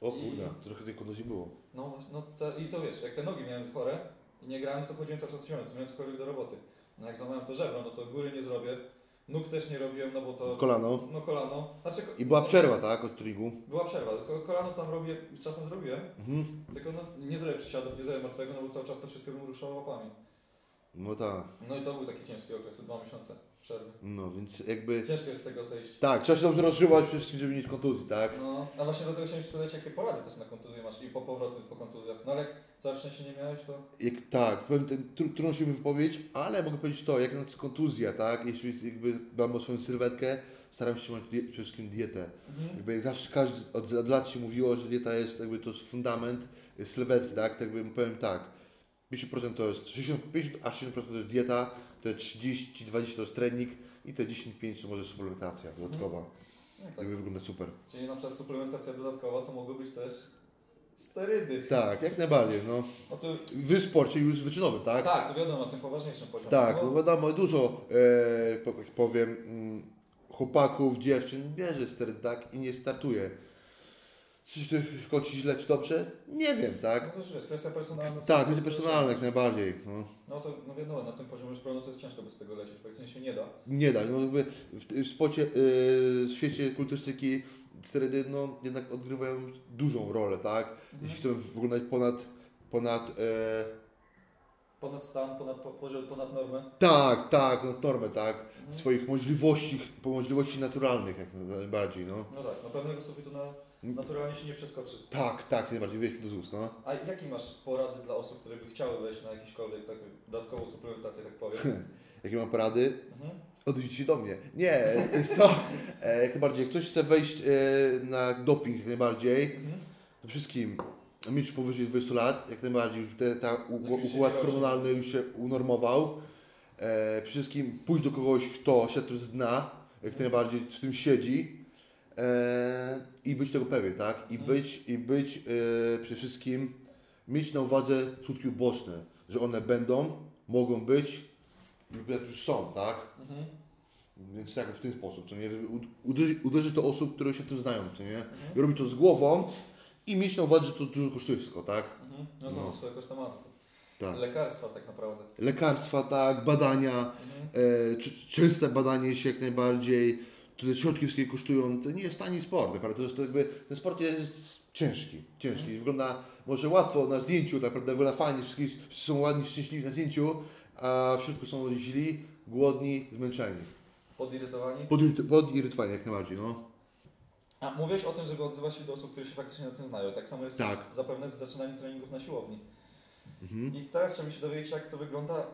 O I- kurde, trochę tej kontuzji było. No, no i to wiesz, jak te nogi miałem chore i nie grałem, to chodziłem cały czas siłą, to miałem cokolwiek do roboty. No jak złamałem to żebro, no to góry nie zrobię, nóg też nie robiłem, no bo to... Kolano. No kolano. Znaczy, I była przerwa, tak, od treningu. Była przerwa, tylko kolano tam robię, czasem zrobiłem, Mhm. tylko no, nie zrobię przysiadów, nie zrobię martwego, no bo cały czas to wszystko bym ruszał łapami. No tak. No i to był taki ciężki okres, te dwa miesiące przerwy. No, więc jakby... Ciężko jest z tego zejść. Tak, trzeba się dobrze rozżywać przede wszystkim, żeby mieć kontuzji, tak? No, a właśnie dlatego chciałem się spytać, jakie porady też na kontuzję masz i po powrotu po kontuzjach. No ale jak całe szczęście nie miałeś, to... Jak, tak, powiem, ten, tru, trudno się mi wypowiedzieć, ale mogę powiedzieć to, jak na przykład kontuzja, tak? Jeśli jakby dbam o swoją sylwetkę, staram się trzymać przede wszystkim dietę. Mhm. Jakby jak zawsze każdy od, lat się mówiło, że dieta jest jakby to jest fundament sylwetki, tak? Tak jakby powiem tak. 50% to jest 60, 50 a 60% to jest dieta, te 30, 20 to jest trening i te 10-5 to może suplementacja dodatkowa. No, tak. Jakby wygląda super. Czyli na przykład suplementacja dodatkowa to mogły być też sterydy. Tak, jak najbardziej, no. No to, W sporcie już wyczynowym, tak? tak, to wiadomo, tym poważniejszym poziomie. Tak, no, wiadomo, dużo, e, powiem, mm, chłopaków, dziewczyn bierze sterydy, tak, i nie startuje. Czy to kończy źle, czy dobrze? Nie wiem, no tak? to już wiesz, kwestia personalna. Tak, co- personalne jak najbardziej. No. No to no wiadomo, na tym poziomie pełno to jest ciężko bez tego lecieć, praktycznie się nie da. Nie da, no jakby w, w spocie, e, w świecie kulturystyki sterydy, no jednak odgrywają dużą rolę, tak? Mhm. Jeśli chcemy wyglądać ponad, ponad, e, Ponad stan, ponad po, poziom, ponad normę. tak, tak, ponad normę, tak? Mhm. Swoich możliwości, po możliwości naturalnych jak najbardziej, no. No tak, no pewnego sufitu na, naturalnie się nie przeskoczy. Tak, tak, jak najbardziej, wieś do ZUS, no. A jakie masz porady dla osób, które by chciały wejść na jakiśkolwiek tak, dodatkową suplementację, tak powiem? Jakie mam porady? Mhm. Się do mnie. Nie, co? E, jak najbardziej, jak ktoś chce wejść e, na doping jak najbardziej, Mhm. to wszystkim mieć powyżej 20 lat, jak najbardziej, już te, ta u- Jak już się układ nie hormonalny już się unormował. E, przede wszystkim pójść do kogoś, kto szedł z dna, jak najbardziej w tym siedzi e, i być tego pewien, tak? I Mhm. być, i być e, przede wszystkim, mieć na uwadze skutki uboczne, że one będą, mogą być lub jak już są, tak? Mhm. Więc tak w ten sposób, to nie? Żeby u- uderzyć, uderzyć do osób, które się tym znają, to nie? Mhm. I robić to z głową i mieć na uwadze, że to dużo kosztuje wszystko, tak? Mhm. No to No. swoje kosztomaty. Tak. Lekarstwa tak naprawdę. Lekarstwa, tak, badania, Mhm. e, częste badanie się jak najbardziej, to te środki wszystkie kosztują, to nie jest tani sport, naprawdę, to jest to jakby, ten sport jest ciężki, ciężki, Mhm. wygląda może łatwo na zdjęciu, tak naprawdę wygląda fajnie, wszyscy są ładni, szczęśliwi na zdjęciu, a w środku są źli, głodni, zmęczeni. Podirytowani. Podiryt- Podirytowani jak najbardziej, no. A mówiłeś o tym, żeby odzywać się do osób, które się faktycznie na tym znają. Tak samo jest Tak. zapewne z zaczynaniem treningów na siłowni. Mhm. I teraz chciałbym się dowiedzieć, jak to wygląda,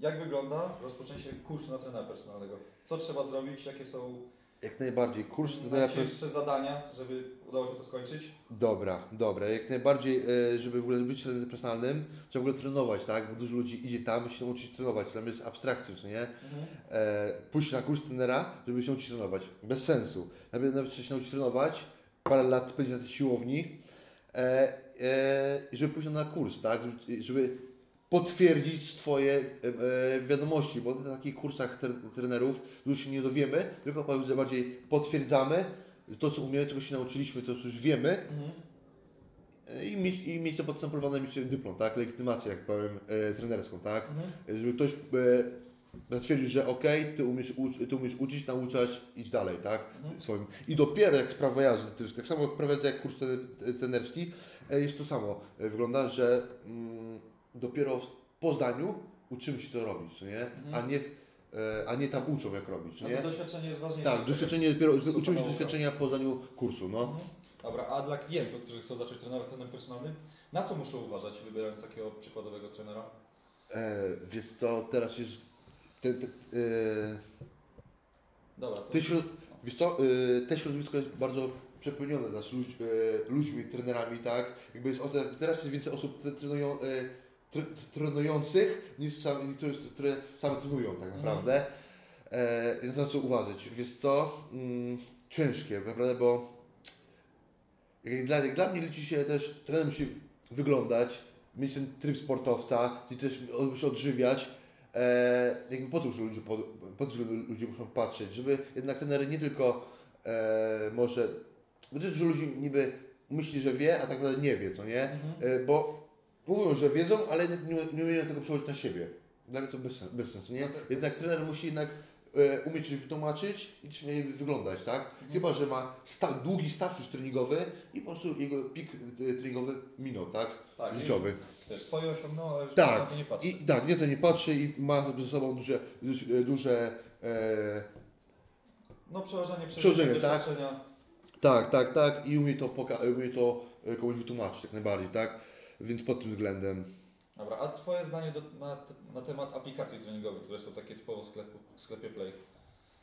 jak wygląda rozpoczęcie kursu na trenera personalnego. Co trzeba zrobić, jakie są Jak najbardziej. Kurs trenera najcięższe zadania, żeby udało się to skończyć. Dobra, dobra. Jak najbardziej, e, żeby w ogóle być trenerem personalnym, trzeba w ogóle trenować, tak? Bo dużo ludzi idzie tam, się nauczyć trenować. Mnie jest abstrakcją, co nie? Mhm. E, pójść na kurs trenera, żeby się nauczyć trenować. Bez sensu. Najpierw nawet trzeba się nauczyć trenować, parę lat będzie na tej siłowni, e, e, i żeby pójść na kurs, tak? Żeby, żeby potwierdzić Twoje e, e, wiadomości, bo na takich kursach tre, trenerów dużo się nie dowiemy, tylko bardziej potwierdzamy to, co umiemy, czego się nauczyliśmy, to, co już wiemy, Mhm. I mieć, I mieć to podstemplowane, mieć dyplom, tak? Legitymację, jak powiem, e, trenerską, tak? Mhm. Żeby ktoś zatwierdził, że ok, ty umiesz, uc- ty umiesz uczyć, nauczać, idź dalej, tak? Mhm. Swoim. I dopiero jak sprawa jazdy, tak samo jak prawie jak kurs tre- trenerski, jest to samo. Wygląda, że mm, dopiero w Poznaniu uczymy się to robić, nie? Mhm. A nie, e, a nie tam uczą jak robić, No nie? to doświadczenie jest ważniejsze. Tak, doświadczenie dopiero, uczymy się doświadczenia po zdaniu kursu, no. Mhm. Dobra, a dla klientów, którzy chcą zacząć trenować trenerem personalnym, na co muszą uważać, wybierając takiego przykładowego trenera? E, wiesz co, teraz jest. E, Dobra, to... te, środ, wiesz co, e, te środowisko jest bardzo przepełnione też ludź, e, ludźmi, trenerami, tak? Jakby jest, teraz jest więcej osób tre- trenują, e, tre, trenujących niż same, które, które same trenują tak Mhm. naprawdę. E, więc na co uważać? Wiesz co, mm, ciężkie, naprawdę, bo jak dla, jak dla mnie liczy się też, trener musi wyglądać, mieć ten tryb sportowca, i też się odżywiać. E, jakby po to, że ludzie, po, po to, ludzie muszą patrzeć, żeby jednak trener nie tylko e, może, bo też dużo ludzi niby myśli, że wie, a tak naprawdę nie wie, co nie? Mhm. E, bo mówią, że wiedzą, ale nie, nie umieją tego przełożyć na siebie. Dla mnie to bez, bez sensu, nie? No Jednak trener musi jednak e, umieć coś wytłumaczyć i mniej wyglądać, tak? Mhm. Chyba, że ma sta, długi staż już treningowy i po prostu jego pik e, treningowy minął, tak? Tak, Życiowy. Wiesz, swoje osiągnął, ale już Tak. na to nie patrzy. I tak, nie to nie patrzy i ma ze sobą duże, duże, duże e, No przełożenie, Przełożenie, tak. tak, tak, tak i umie to, umie to e, komuś wytłumaczyć jak najbardziej, tak? Więc pod tym względem. Dobra, a Twoje zdanie do, na, na temat aplikacji treningowych, które są takie typowo w, sklepu, w sklepie Play.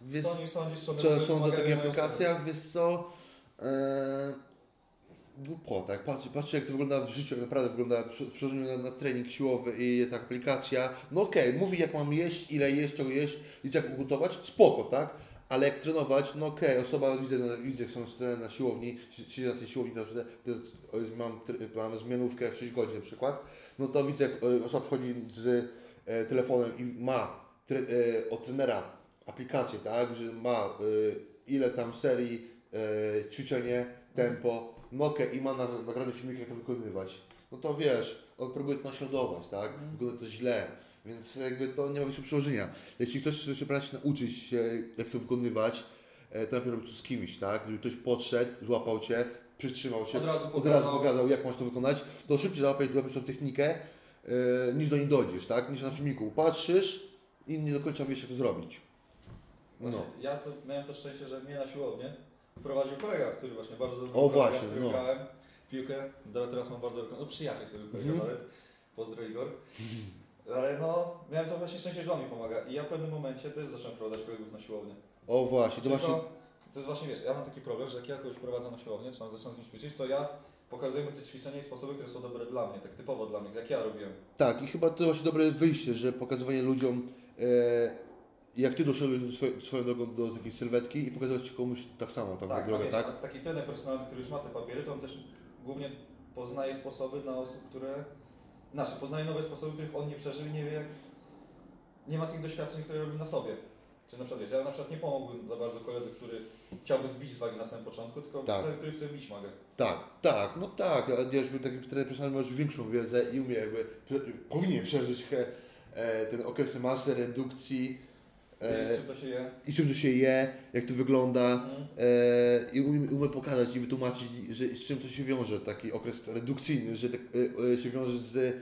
Wiesz, Co o sądzisz? Co w ogóle są za pomagają, takich aplikacjach, wiesz co? E, głupota, jak patrzę, patrzę jak to wygląda w życiu, jak naprawdę wygląda w przełożeniu na, na trening siłowy i ta aplikacja. No okej, mówi jak mam jeść, ile jeść, czego jeść i jak ugotować, spoko, tak? Ale jak trenować, no okej, osoba widzę, na, widzę jak są trener na siłowni, si- siedzę na tej siłowni, to, mam, mam zmianówkę 6 godzin na przykład, no to widzę jak e, osoba przychodzi z e, telefonem i ma tre, e, od trenera aplikację, tak, że ma e, ile tam serii, e, ćwiczenie, tempo, no okej, i ma na, nagrany filmik, jak to wykonywać. No to wiesz, on próbuje to naśladować, tak? Mhm. Wygląda to źle, więc jakby to nie ma większego przełożenia. Jeśli ktoś chce się nauczyć się, jak to wykonywać, e, to najpierw robi to z kimś, tak? Żeby ktoś podszedł, złapał Cię, przytrzymał się, Od razu od razu pokazał. pokazał, jak masz to wykonać, to szybciej załapać, złapiesz tą technikę, e, niż do niej dojdziesz, tak? Niż na filmiku patrzysz i nie do końca wiesz, jak to zrobić. No. Ja to miałem to szczęście, że mnie na siłownię prowadził kolega, który właśnie bardzo O, właśnie, no. grałem piłkę. Teraz mam bardzo no przyjaciel, który powiedział Mhm. nawet. Pozdro Igor. Ale no, miałem to właśnie szczęście, że on mi pomaga. I ja w pewnym momencie też zacząłem prowadzać kolegów na siłownię. O właśnie, to Tylko, właśnie, to jest właśnie, wiesz, ja mam taki problem, że jak ja kogoś prowadzę na siłownię, czy tam zaczynam z nim ćwiczyć, to ja pokazuję mu te ćwiczenia i sposoby, które są dobre dla mnie, tak typowo dla mnie, jak ja robiłem. tak i chyba to właśnie dobre wyjście, że pokazywanie ludziom, e, jak Ty doszedłeś do swoj, swoją drogą do takiej sylwetki i pokazywać komuś tak samo, Tak, a drogę, wiesz, tak? taki trener personalny, który już ma te papiery, to on też głównie poznaje sposoby na osób, które... Znaczy, poznaje nowe sposoby, których on nie przeżył i nie wie jak... Nie ma tych doświadczeń, które robi na sobie. Czy na przykład, wiesz, ja na przykład nie pomogłem za bardzo koledze, który chciałby zbić z wagi na samym początku, tylko Tak. ten, który chce bić magę. Tak, tak, no tak, a ja już bym taki trener personalny masz większą wiedzę i umie jakby, powinien przeżyć he, e, ten okres masy, redukcji E, czym to się je. i czym to się je, jak to wygląda Mhm. e, i umie, umie pokazać i wytłumaczyć, że, z czym to się wiąże, taki okres redukcyjny, że tak, e, e, się wiąże z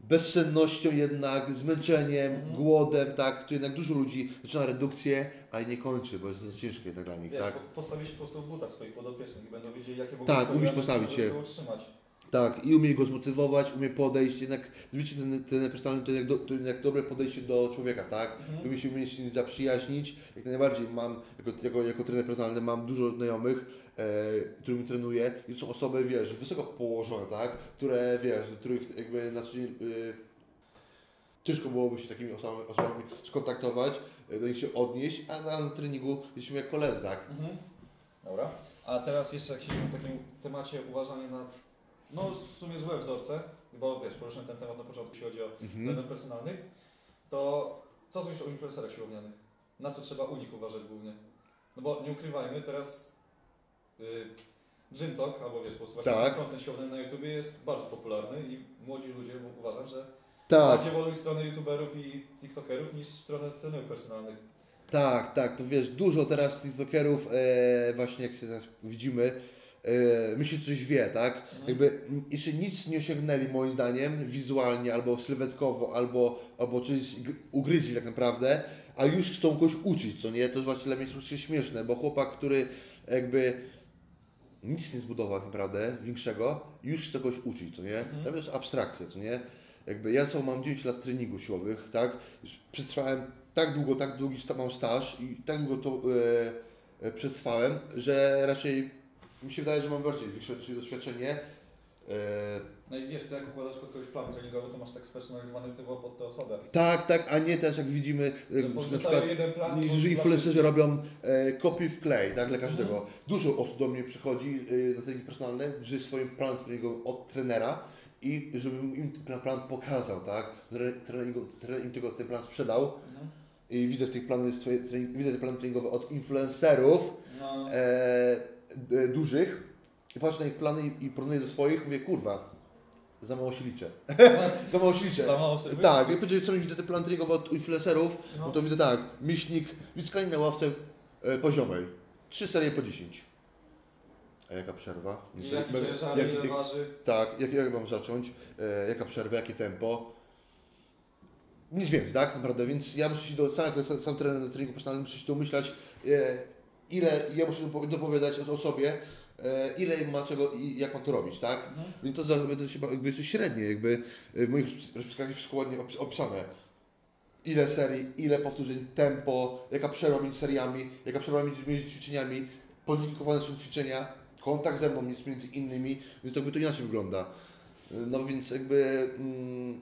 bezsennością jednak, zmęczeniem, Mhm. głodem, tak, tu jednak dużo ludzi zaczyna redukcję, a nie kończy, bo jest to ciężkie jednak dla nich, Wiesz, tak. po, postawi się po prostu w butach swoich podopiecznych i będą wiedzieli, jakie mogą Tak, programy, postawić się. utrzymać. Tak, i umie go zmotywować, umie podejść, jednak zbicie ten, ten personalny to do, to jednak dobre podejście do człowieka, tak? Mhm. Umie się umie się zaprzyjaźnić, jak najbardziej mam, jako, jako, jako trener personalny mam dużo znajomych, e, którymi trenuję i to są osoby, wiesz, wysoko położone, tak? Które, wiesz, do których jakby na co dzień y, ciężko byłoby się takimi osobami, osobami skontaktować, e, do nich się odnieść, a na treningu jesteśmy jak koledzy, tak? Mhm. Dobra. A teraz jeszcze jak siedzimy w takim temacie uważania na, no w sumie złe wzorce, bo wiesz, poruszyłem ten temat na początku, jeśli chodzi o Mhm. trenerów personalnych, to co sądzisz o influencerach siłownianych? Na co trzeba u nich uważać głównie? No bo nie ukrywajmy, teraz y, Gym Talk, albo wiesz, po prostu właśnie Tak. content siłowny na YouTubie jest bardzo popularny i młodzi ludzie uważam, że Tak, bardziej wolą w stronę YouTuberów i TikTokerów niż stronę trenerów personalnych. Tak, tak, to wiesz, dużo teraz TikTokerów, e, właśnie jak się widzimy, e, myśli, że coś wie, tak? Jakby jeszcze nic nie osiągnęli moim zdaniem, wizualnie, albo sylwetkowo, albo, albo coś ugryźli tak naprawdę, a już chcą kogoś uczyć, co nie? To jest właśnie dla mnie troszkę śmieszne, bo chłopak, który jakby nic nie zbudował tak naprawdę większego, już chce kogoś uczyć, co nie? Mhm. Tam jest abstrakcja, co nie? Jakby ja sam mam 9 lat treningu siłowych, tak? Przetrwałem tak długo, tak długi mam staż i tak długo to e, e, przetrwałem, że raczej mi się wydaje, że mam bardziej większe doświadczenie. E, No i wiesz, ty jak układasz pod kogoś plan treningowy, to masz tak spersonalizowany typowo pod tę osobę. tak, tak, a nie też jak widzimy, e, na przykład plan. Niektórzy influencerzy robią e, kopiuj w klej, tak, dla każdego. Mhm. Dużo osób do mnie przychodzi e, na treningi personalne, że swoim planem treningowy od trenera i żebym im ten plan, pokazał, tak, Tre- treningu, trener im tego, ten plan sprzedał Mhm. i widzę tych trening, widzę te plany treningowe od influencerów No, e, dużych i patrzę na ich plany i, i porównuję do swoich, mówię, kurwa, za mało się liczę. za mało się liczę. za mało sobie Tak, jak powiedzieć, co mi widzę te plany treningowe od influencerów, no No. to widzę tak, miśnik, wiskanie na ławce e, poziomej. Trzy serie po 10. A jaka przerwa? I jaki jak- ciężar, jaki- ile waży. Tak, jak, jak mam zacząć? E, jaka przerwa, jakie tempo? Nic więcej, tak? Naprawdę, więc ja muszę się do samego, sam trener na treningu personalnym muszę się domyślać, e, ile ja muszę dopo- dopowiadać o sobie, e, ile ma czego i jak ma to robić, tak? Mhm. Więc to to się jakby jest średnie, jakby w moich rozpiskach jest składnie opis- opisane. Ile serii, ile powtórzeń, tempo, jaka przerwa między seriami, jaka przerwa między, ćwiczeniami, podlinkowane są ćwiczenia, kontakt ze mną między innymi, to jakby to inaczej wygląda. No więc jakby... Mm,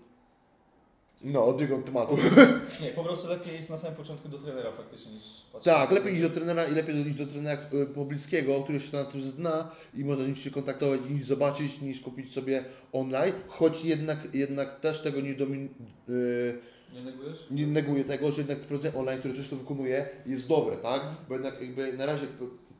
no, odbiegam od tematu. Nie, po prostu lepiej jest na samym początku do trenera faktycznie niż patrzeć. Tak, lepiej iść do trenera i lepiej iść do trenera e, pobliskiego, który się na tym zna i można nim się kontaktować i zobaczyć niż kupić sobie online, choć jednak, jednak też tego nie, domin, e, Nie negujesz? nie neguję tego, że jednak prowadzenie online, które też to wykonuje, jest dobre, tak? Bo jednak jakby na razie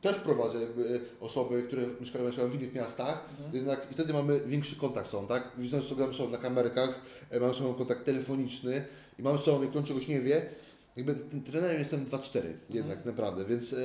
też prowadzę jakby osoby, które mieszkają, mieszkają w innych miastach, Mhm. jednak i wtedy mamy większy kontakt z sobą, tak? Widząc, co są na kamerkach, e, mamy sobą kontakt telefoniczny i mamy sobą, jak on czegoś nie wie, jakby tym trenerem jestem 2-4 jednak naprawdę, więc e,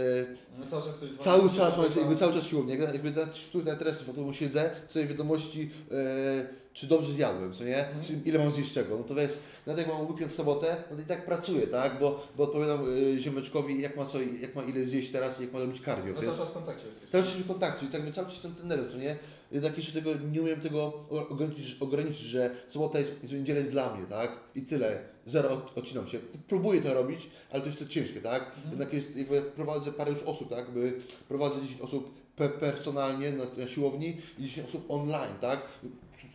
No cały czas cały czas, jakby cały czas siłownia, jakby, jakby na tutaj teraz w domu siedzę, sobie wiadomości, e, czy dobrze zjadłem, co nie? Mhm. Czy ile mam zjeść czego, no to wiesz, nawet jak mam weekend, sobotę, no to i tak pracuję, tak? Bo, bo odpowiadam e, ziomeczkowi, jak ma co, jak ma ile zjeść teraz i jak ma robić cardio, No to cały czas w kontakcie jesteś. Cały czas w kontakcie i tak my cały czas jestem trenerem, co nie? Jednak jeszcze tego nie umiem tego ograniczyć, ograniczyć, że sobota jest, niedziela jest dla mnie, tak? I tyle. Zero od- odcinam się. Próbuję to robić, ale to jest to ciężkie, tak? Mhm. Jednak jest, jakby prowadzę parę już osób, tak? Jakby prowadzę 10 osób pe personalnie na, na siłowni i 10 osób online, tak?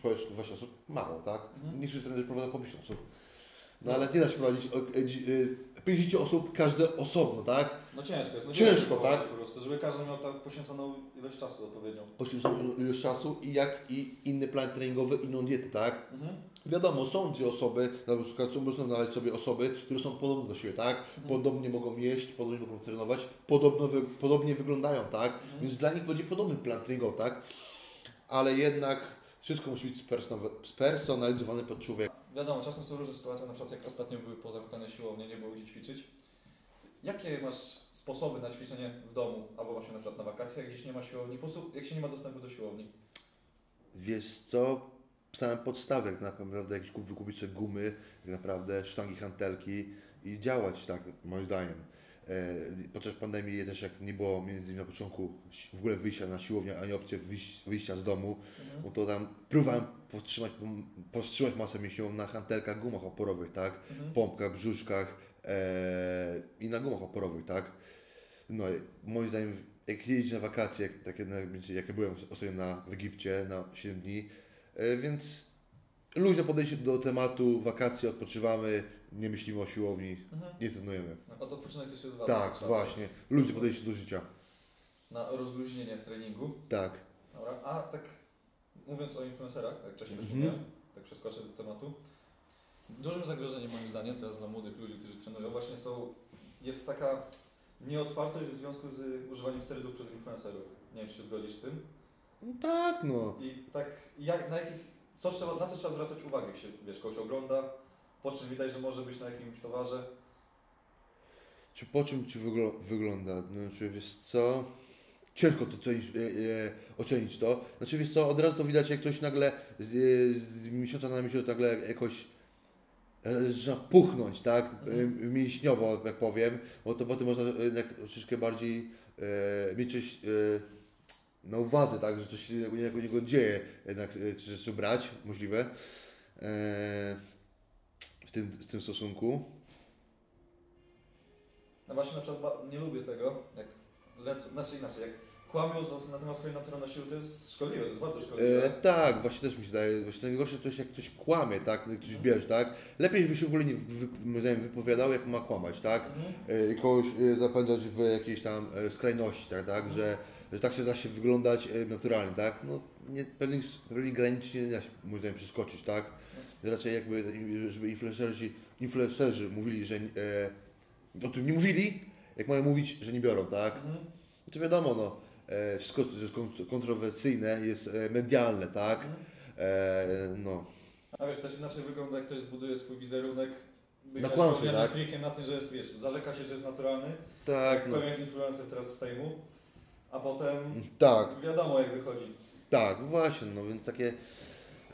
To jest 20 osób mało, tak? Mhm. Niektórzy trenerzy prowadzą po 50 osób. No ale nie da się prowadzić o- e, dzi- e, 50 osób, każde osobno, tak? No ciężko jest. No Ciężko, tak? Po prostu, żeby każdy miał tak poświęconą ilość czasu odpowiednią. poświęconą ilość czasu i jak i inny plan treningowy, inną dietę, tak? Mhm. Wiadomo, są dwie osoby, na przykład można znaleźć sobie osoby, które są podobne do siebie, tak? Mhm. Podobnie mogą jeść, podobnie mogą trenować, podobno podobnie wyglądają, tak? Mhm. Więc dla nich będzie podobny plan treningowy, tak? Ale jednak wszystko musi być spersonalizowane- pod człowieka. Wiadomo, czasem są różne sytuacje, na przykład jak ostatnio były pozamykane siłownie, nie było gdzie ćwiczyć. Jakie masz sposoby na ćwiczenie w domu, albo właśnie na przykład na wakacjach, jak gdzieś nie ma siłowni, po prostu jak się nie ma dostępu do siłowni? Wiesz co? samym podstawie, jak naprawdę jakieś kup- wykupić sobie gumy, jak naprawdę sztangi, hantelki i działać tak, moim zdaniem. E, podczas pandemii też jak nie było między innymi na początku w ogóle wyjścia na siłownię, ani wyjś- wyjścia z domu, Mhm. no to tam próbowałem powstrzymać, powstrzymać masę mięśniową na hantelkach, gumach oporowych, tak? Mhm. pompkach, brzuszkach e, i na gumach oporowych, tak? No, i moim zdaniem, jak jeździć na wakacje, jak, takie, na, jak ja byłem ostatnio na, w Egipcie na 7 dni, e, więc luźne podejście do tematu, wakacje, odpoczywamy, nie myślimy o siłowni, Mhm. nie trenujemy. No, Od odpoczynek też jest ważny. Tak, Trzeba właśnie, luźne podejście do życia. Na rozluźnienie w treningu. Tak. Dobra. A tak mówiąc o influencerach, jak wcześniej Mhm. tak przeskoczę do tematu. Dużym zagrożeniem moim zdaniem teraz dla młodych ludzi, którzy trenują, właśnie są, jest taka nieotwartość w związku z używaniem sterydów przez influencerów. Nie wiem, czy się zgodzisz z tym. No tak, no. I tak, jak, na jakich, co trzeba, na co trzeba zwracać uwagę, jak się, wiesz, kogoś ogląda, po czym widać, że może być na jakimś towarze. Czy po czym ci wyglo- wygląda? Znaczy, wiesz co? Ciężko to ocenić, e, e, ocenić to. Znaczy, wiesz co, od razu to widać, jak ktoś nagle z, e, z miesiąca na miesiąc nagle jakoś e, zaczyna puchnąć, tak? Mhm. Mhm. Mięśniowo, jak powiem, bo to potem można jednak troszeczkę bardziej e, mieć coś e, na uwadze, tak? Że coś się u niego dzieje, jednak e, czy rzeczy brać, możliwe. E, tym, w tym stosunku. No właśnie na przykład nie lubię tego, jak lecą, znaczy inaczej, jak kłamią na temat swojej naturalnej siły, to jest szkodliwe, to jest bardzo szkodliwe. E, tak, właśnie też mi się wydaje. Właśnie najgorsze to jest, jak ktoś kłamie, tak? Jak ktoś bierze, tak? Lepiej, żeby się w ogóle nie wy, wypowiadał, jak ma kłamać, tak? Mhm. E, i kogoś e, zapędzać w jakiejś tam e, skrajności, tak? tak? Że, że tak się da się wyglądać e, naturalnie, tak? No, nie, pewnych, pewnych granic nie da się, moim zdaniem, przeskoczyć, tak? Raczej jakby, żeby influencerzy, influencerzy mówili, że e, o tym nie mówili, jak mają mówić, że nie biorą, tak? Mhm. To wiadomo, no, e, wszystko, co jest kont- kontrowersyjne, jest e, medialne, tak? Mhm. E, no, A wiesz, też inaczej wygląda, jak ktoś buduje swój wizerunek, bycia Na kłamstwie, tak? freakiem na tym, że jest, wiesz, zarzeka się, że jest naturalny, tak, jak no, pewien influencer teraz z fejmu, a potem tak, wiadomo jak wychodzi. tak, właśnie, no więc takie,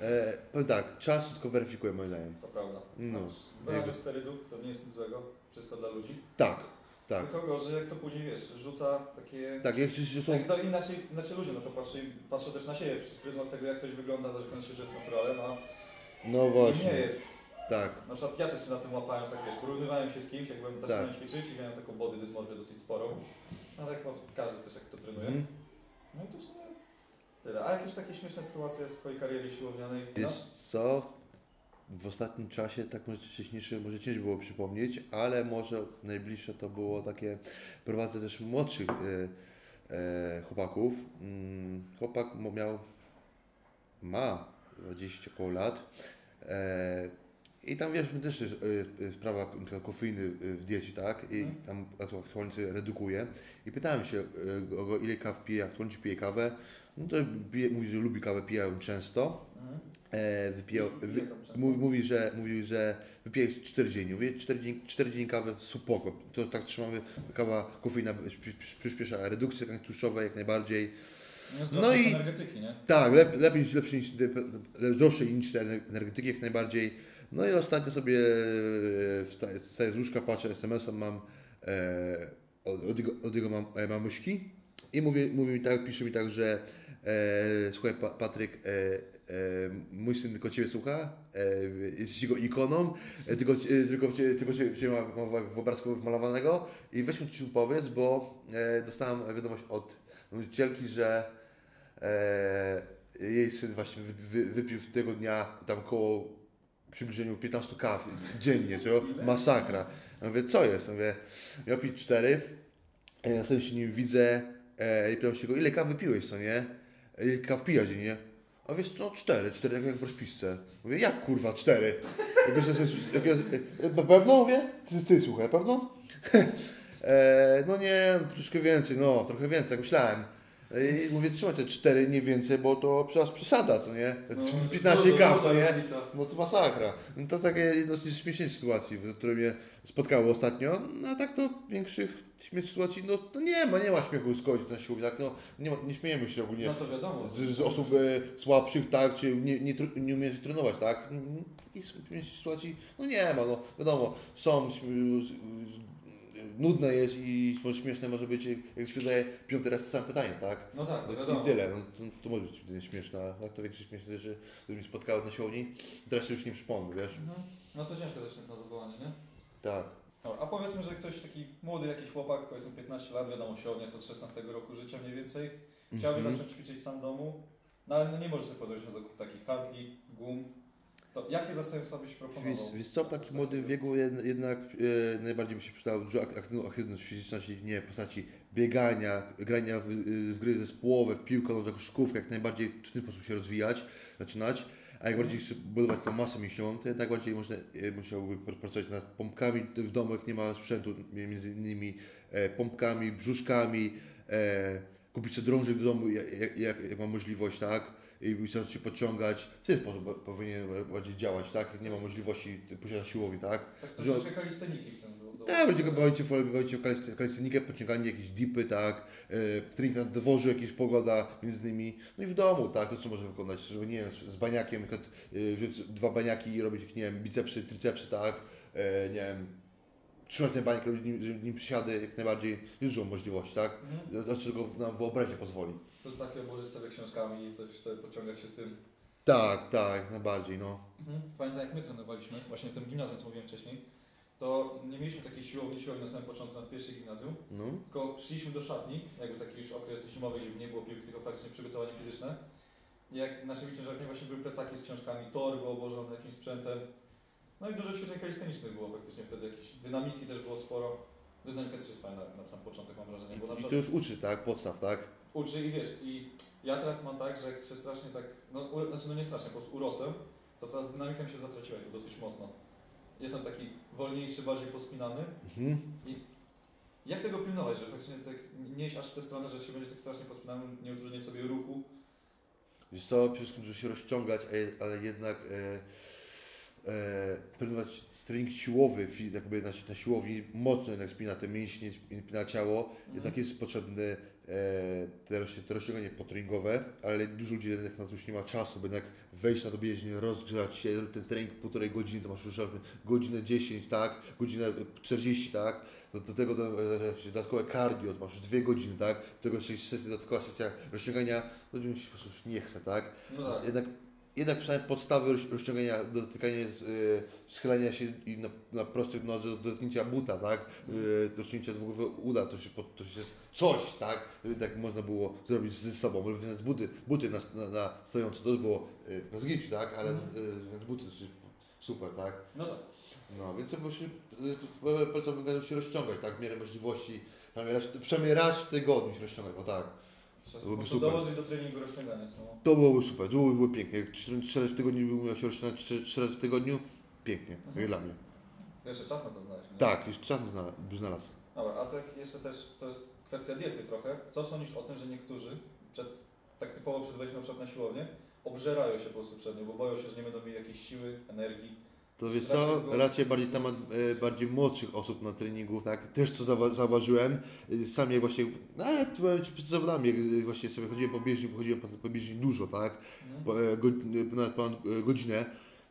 e, powiem tak, czas tylko weryfikuje moim zdaniem. To prawda. No, Branie sterydów to nie jest nic złego, wszystko dla ludzi. Tak, tak, Tylko gorzej, jak to później, wiesz, rzuca takie... tak, jak że są, Jak to inaczej, inaczej ludzie na to patrzą, patrzą też na siebie przez pryzmat tego, jak ktoś wygląda, zarzekając się, że jest naturalem, a no nie właśnie, jest. tak, Na przykład ja też się na tym łapałem, że tak wiesz, porównywałem się z kimś, jak byłem zaczynałem Tak. ćwiczyć i miałem taką body dysmorfię dosyć sporą. No tak no, każdy też jak to trenuje. Mhm. No i to w sumie tyle. A jakieś takie śmieszne sytuacje z twojej kariery siłownianej? No? Wiesz co, w ostatnim czasie, tak może wcześniejsze, może ciężko było przypomnieć, ale może najbliższe to było takie, prowadzę też młodszych e, e, chłopaków. Mm, chłopak miał, ma 20 koło lat e, i tam wiesz, też jest sprawa kofeiny w diecie, tak? I Mhm. tam aktualnie sobie redukuje. I pytałem się go, ile kaw pije, aktualnie pije kawę. No to pije, mówi, że lubi kawę, pije ją często. E, wypijał, wy, mówi, mówi, że, mówi, że wypije 4 dziennie. Mówię, 4 dzień, 4 dzień kawy, spoko. To tak trzymamy, kawa, kofeina przy- przy- przyspiesza redukcję tłuszczowej jak najbardziej. No, No i- energetyki, nie? Tak, lep, lepiej, lepsze niż, zdrowsze niż te energetyki jak najbardziej. No i ostatnio sobie e, wstaję, wstaję z łóżka, patrzę, SMS-a mam e, od, od, jego, od jego mam, e, mamuśki i mówi, mówi mi tak, pisze mi tak, że e, słuchaj pa, Patryk, e, e, mój syn tylko Ciebie słucha, e, jesteś jego ikoną, e, tylko, e, tylko, tylko cię, cię ma, ma w obrazku wmalowanego i weź ci powiedz, bo dostałam wiadomość od nauczycielki, że jej syn właśnie wy, wy, wypił tego dnia tam koło przybliżeniu 15 kaw dziennie, to masakra. Ja mówię, co jest? Ja mówię, miał pić 4, ja sobie się nim widzę i pytam się go, ile kaw wypiłeś, co nie? Ile kaw pija dziennie? A wiesz co, 4, 4 jak, jak w rozpisce. Mówię, jak kurwa 4? Jak, jak, jak, jak, pewno? Mówię, ty, ty słuchaj, pewno? e, no nie, no, troszkę więcej, no, trochę więcej, jak myślałem. I mówię, trzymaj te cztery, nie więcej, bo to przecież przesada, co nie? No, 15 dużo, kaw, duża co nie? No to masakra. No to takie jedno z śmieszniejszych sytuacji, które mnie spotkało ostatnio. No a tak to większych śmiesznych sytuacji, no to nie ma, nie ma śmiechu skończyć na siłowni, tak? No, nie, ma, nie śmiejemy się ogólnie No to wiadomo. z, z osób e, słabszych, tak? Czy nie, nie, nie umiejących trenować, tak? Takich śmiesznych sytuacji, no nie ma, no wiadomo, są, nudne jest i może śmieszne może być, jak się wydaje, piąty raz to samo pytanie, tak? No tak, to I wiadomo. tyle, no, to, to może być śmieszne, ale tak to większość śmieszne rzeczy, które mi spotkały na siłowni, teraz się już nie przypomnę, wiesz? Mhm. No to ciężko też na zawołanie, nie? Tak. Dobra, a powiedzmy, że ktoś taki młody jakiś chłopak, powiedzmy 15 lat, wiadomo, siłownia jest od 16 roku życia mniej więcej, chciałby Mhm. zacząć ćwiczyć sam w domu, no ale no nie może sobie pozwolić na zakup takich handli, gum. To jakie zastępstwa byś proponował? Wiesz, co, w takim młodym wieku jed- jednak e, najbardziej by się ak- aktywno- aktywność fizyczna, czyli nie postaci biegania, grania w, w gry zespołowe, w piłkę, no koszykówkę, jak najbardziej w ten sposób się rozwijać, zaczynać. A jak bardziej chce budować tą masę mięśniową, to jednak bardziej można, e, musiałby pr- pracować nad pompkami w domu, jak nie ma sprzętu, między innymi e, pompkami, brzuszkami, e, kupić sobie drążek do domu, jak, jak, jak ma możliwość, tak? I zacząć się podciągać. W ten sposób powinien bardziej działać, tak? Jak nie ma możliwości posiadania siłowni, tak? Tak że- troszeczkę kalisteniki w tym było. Tak, będzie bawić się, kalis- kalistenikę, podciąganie, jakieś dipy, tak? E, trening na dworzu, jakieś pogoda między innymi. No i w domu, tak? To co może wykonać, żeby, nie wiem, z- baniakiem, e, wziąć dwa baniaki i robić, nie wiem, bicepsy, tricepsy, tak? E, nie wiem, trzymać ten baniak, robić nim, nim przysiady, jak najbardziej. Jest dużo możliwości, tak? Mhm. Znaczy, tylko nam wyobraźnia pozwoli. Rzucaki obory sobie książkami i coś sobie pociągać się z tym. Tak, tak, najbardziej, no. Mhm. Pamiętam jak my trenowaliśmy, właśnie w tym gimnazjum, co mówiłem wcześniej, to nie mieliśmy takiej siłowni, siłowni na samym początku, na pierwszej gimnazjum, No. tylko szliśmy do szatni, jakby taki już okres zimowy, gdzie nie było piłki, tylko faktycznie przygotowanie fizyczne. I jak naszymi ciężarkami właśnie były plecaki z książkami, torby obłożone jakimś sprzętem. No i dużo ćwiczeń kalistenicznych było faktycznie wtedy, jakieś dynamiki też było sporo. Dynamika też jest fajna na sam początek mam wrażenie, bo na I przykład to już uczy, tak? Podstaw, tak? Uczy i wiesz, i ja teraz mam tak, że jak się strasznie tak, no, u, znaczy no nie strasznie, po prostu urosłem, to ta dynamika mi się zatraciła i to dosyć mocno. Jestem taki wolniejszy, bardziej pospinany. Mhm. Jak tego pilnować, że faktycznie tak nie iść aż w tę stronę, że się będzie tak strasznie pospinany, nie utrudniać sobie ruchu. Wiesz co, przede wszystkim dużo się rozciągać, ale jednak e, e, trenować trening siłowy, fi- jakby na, na siłowni, mocno jednak spina te mięśnie, spina ciało, jednak jest potrzebne e, te, roz- te rozciąganie potreningowe, ale dużo ludzi jednak na to już nie ma czasu, by jednak wejść na to bieżnię, rozgrzać się, ten trening półtorej godziny, to masz już godzinę 10, tak, godzinę 40, tak, do, do tego do, e, dodatkowe cardio, to masz już dwie godziny, tak, do tego jeszcze sesja, dodatkowa sesja rozciągania, no mi się po prostu już nie chce, tak, No tak. jednak, jednak przynajmniej podstawy roz- rozciągania, dotykanie, yy, schylania się i na, na prostych nodze do dotknięcia buta, tak? Yy, dotknięcia dwugłowego uda, to się, to się jest coś, tak? Tak można było zrobić ze sobą, więc buty, buty na, na, na stojąco, to było na zgięciu, tak? Ale Mhm. więc buty super, tak? No tak. No, więc każdemu się rozciągać, tak? W miarę możliwości, przynajmniej raz, przynajmniej raz w tygodniu się rozciągać, o tak. Byłoby super. dołożyć do treningu rozciągania samo. To byłoby super, to byłoby było pięknie. Jak trzy, trzy razy w tygodniu bym umiał się rozciągać trzy, trzy razy w tygodniu, pięknie, Mhm. jak dla mnie. Jeszcze czas na to znaleźć. nie? Tak, już czas by znalazł-. Dobra, a tak jeszcze też to jest kwestia diety trochę. Co sądzisz o tym, że niektórzy przed, tak typowo przed wejściem na przykład na siłownię, obżerają się po prostu przed nią, bo boją się, że nie będą mieli jakiejś siły, energii. To wiesz co, raczej bardziej temat e, bardziej młodszych osób na treningu, tak, też to zauwa- zauważyłem, E, sam jak właśnie, no ja tu byłem przed zawodami, jak e, właśnie sobie chodziłem po bieżni, chodziłem po, po bieżni dużo, tak, Mhm. po, e, go, e, nawet ponad godzinę,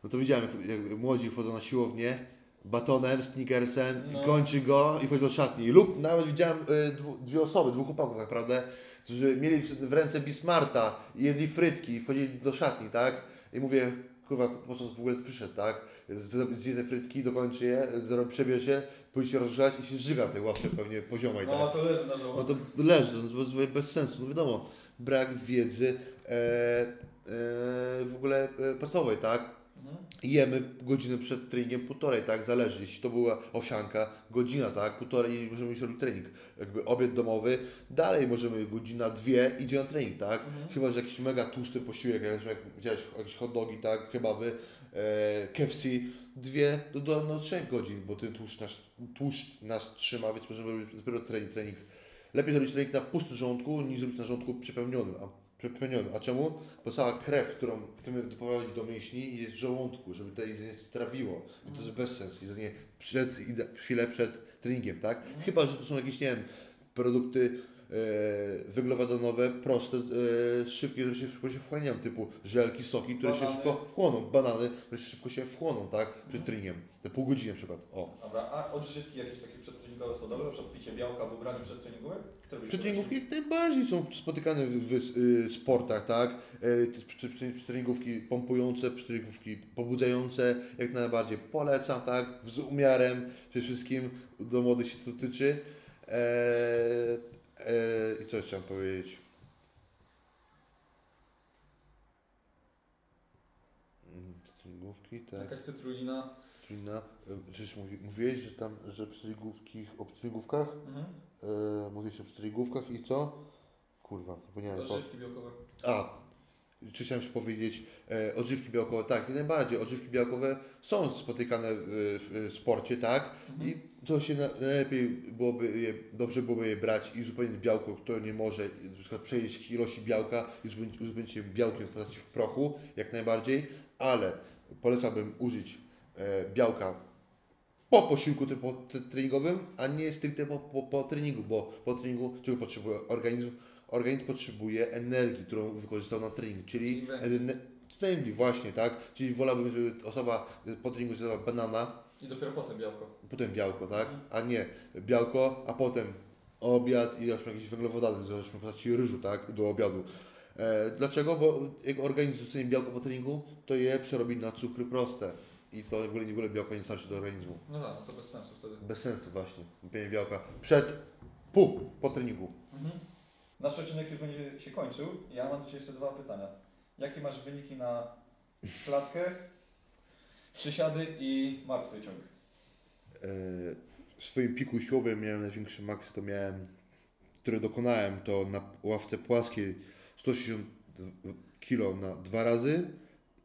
no to widziałem, jak, jak młodzi wchodzą na siłownię, batonem, sneakersem, No. kończy go i wchodzi do szatni. Lub nawet widziałem dwu, dwie osoby, dwóch chłopaków tak naprawdę, którzy mieli w, ręce Bismarta, jedli frytki i wchodzili do szatni, tak? I mówię, kurwa, po co w ogóle przyszedł, tak? Zrobi- Zje te frytki, dokończy je, przebierze się, pójdzie się rozgrzać i się zżyga tej ławce pewnie poziomej, tak? No to leży na No żołądku. to leży, no to jest bez sensu. No wiadomo, brak wiedzy e, e, w ogóle e, podstawowej, tak? Mhm. Jemy godzinę przed treningiem, półtorej, tak? Zależy. Jeśli to była owsianka, godzina, tak? Półtorej i możemy już robić trening. Jakby obiad domowy, dalej możemy godzina, dwie idzie na trening, tak? Mhm. Chyba, że jakiś mega tłusty posiłek, jak, jak widziałeś, jakieś hot dogi, tak? Kebaby, e, KFC, dwie do, do no, trzech godzin, bo ten tłuszcz nas, tłuszcz nas trzyma, więc możemy robić dopiero trening, trening lepiej zrobić trening na pustym żołądku, niż zrobić na żołądku przepełnionym. A, przepełnionym. a czemu? Bo cała krew, którą chcemy doprowadzić do mięśni jest w żołądku, żeby to jedzenie strawiło. I to jest bez sensu. Jedzenie przed, chwilę przed treningiem, tak? Chyba, że to są jakieś, nie wiem, produkty e, węglowodanowe, proste, e, szybkie, które się szybko się wchłaniają, typu żelki, soki, które się Banany. szybko wchłoną, banany, które się szybko się wchłoną, tak? Przed treningiem. Te pół godziny na przykład. O. Dobra, a odżywki jakieś takie przedtreningowe są dobre? Na przykład picie białka w ubraniu przedtreningowe? Które byś Przetreningówki jak najbardziej są spotykane w, w y, sportach, tak? E, te prze- prze- Przetreningówki pompujące, przetreningówki pobudzające, jak najbardziej polecam, tak? Z umiarem, przede wszystkim do młodych się to tyczy. E, e, I co jeszcze chciałem powiedzieć? Mm, Przetreningówki, tak. Jakaś cytrulina? Czyli na, e, przecież mówi, mówiłeś, że tam, że przetreningówki, o przetreningówkach? Mhm. E, mówiłeś o przetreningówkach i co? Kurwa, zapomniałem. Po... Odżywki białkowe. A, czy chciałem jeszcze powiedzieć, e, odżywki białkowe, tak, jak najbardziej, odżywki białkowe są spotykane w, w, w sporcie, tak, Mhm. i to się na, najlepiej byłoby je, dobrze byłoby je brać i uzupełnić białko, które nie może na przykład przejeść ilości białka i uzupełnić, uzupełnić je białkiem w postaci w prochu, jak najbardziej, ale polecałbym użyć białka po posiłku treningowym, a nie stricte po, po, po treningu, bo po treningu czego potrzebuje organizm? Organizm potrzebuje energii, którą wykorzystał na trening, czyli I węgli. ene- węgli właśnie, tak? Czyli wolałbym, żeby osoba po treningu zjadła banana, I dopiero potem białko. potem białko, tak? Mhm. A nie białko, a potem obiad i jakieś węglowodany, załóżmy w postaci ryżu, tak? Do obiadu. E, dlaczego? Bo jak organizm dostanie białko po treningu, to je przerobi na cukry proste. I to w ogóle, w ogóle białko nie starczy do organizmu. No tak, no to bez sensu wtedy. Bez sensu właśnie, wypienie białka przed, pół, po treningu. Mhm. Nasz odcinek już będzie się kończył. Ja mam do Ciebie jeszcze dwa pytania. Jakie masz wyniki na klatkę, przysiady i martwy ciąg? E, w swoim piku siłowym miałem największy maks, to miałem, który dokonałem, to na ławce płaskiej 160 kg na dwa razy,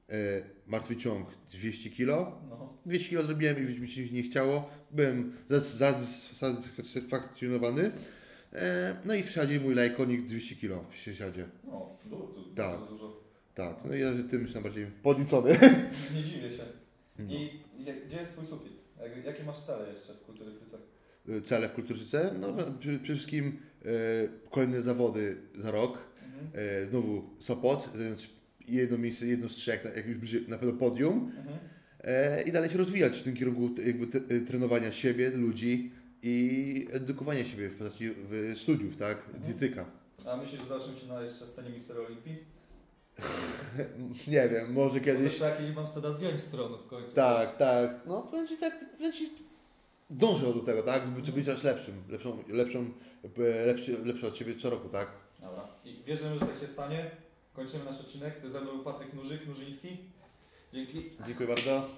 e, martwy ciąg 200 kg, No. 200 kg zrobiłem i mi się nie chciało, byłem zasatysfakcjonowany, e, no i w przysiadzie mój lajkonik 200 kg w przysiadzie, No, du, du, Tak. bardzo dużo. tak, no i ja tym jestem bardziej podniecony. Nie dziwię się. No. I gdzie jest Twój sufit? Jak, jakie masz cele jeszcze w kulturystyce? Cele w kulturystyce, no przede przede wszystkim e, kolejne zawody za rok, Mhm. E, znowu Sopot, więc jedno miejsce, jedno z trzech, jak już będzie na pewno podium Mhm. e, i dalej się rozwijać w tym kierunku jakby t- e, trenowania siebie, ludzi i edukowania siebie w postaci w studiów, tak, Mhm. dietyka. A myślisz, że zobaczymy Cię na jeszcze scenie Mister Olimpii? Nie wiem, może Bo kiedyś. też jakiś mam wtedy zdjąć stron w końcu. Tak, tak, no będzie tak, będzie dążę do tego, tak, żeby być coraz lepszym, lepszą, lepszą, e, lepszy, lepszy od siebie co roku, tak. Dobra. I wierzymy, że tak się stanie. Kończymy nasz odcinek. Ze mną był Patryk Nurzyk, Nurzyński. Dzięki. Dziękuję bardzo.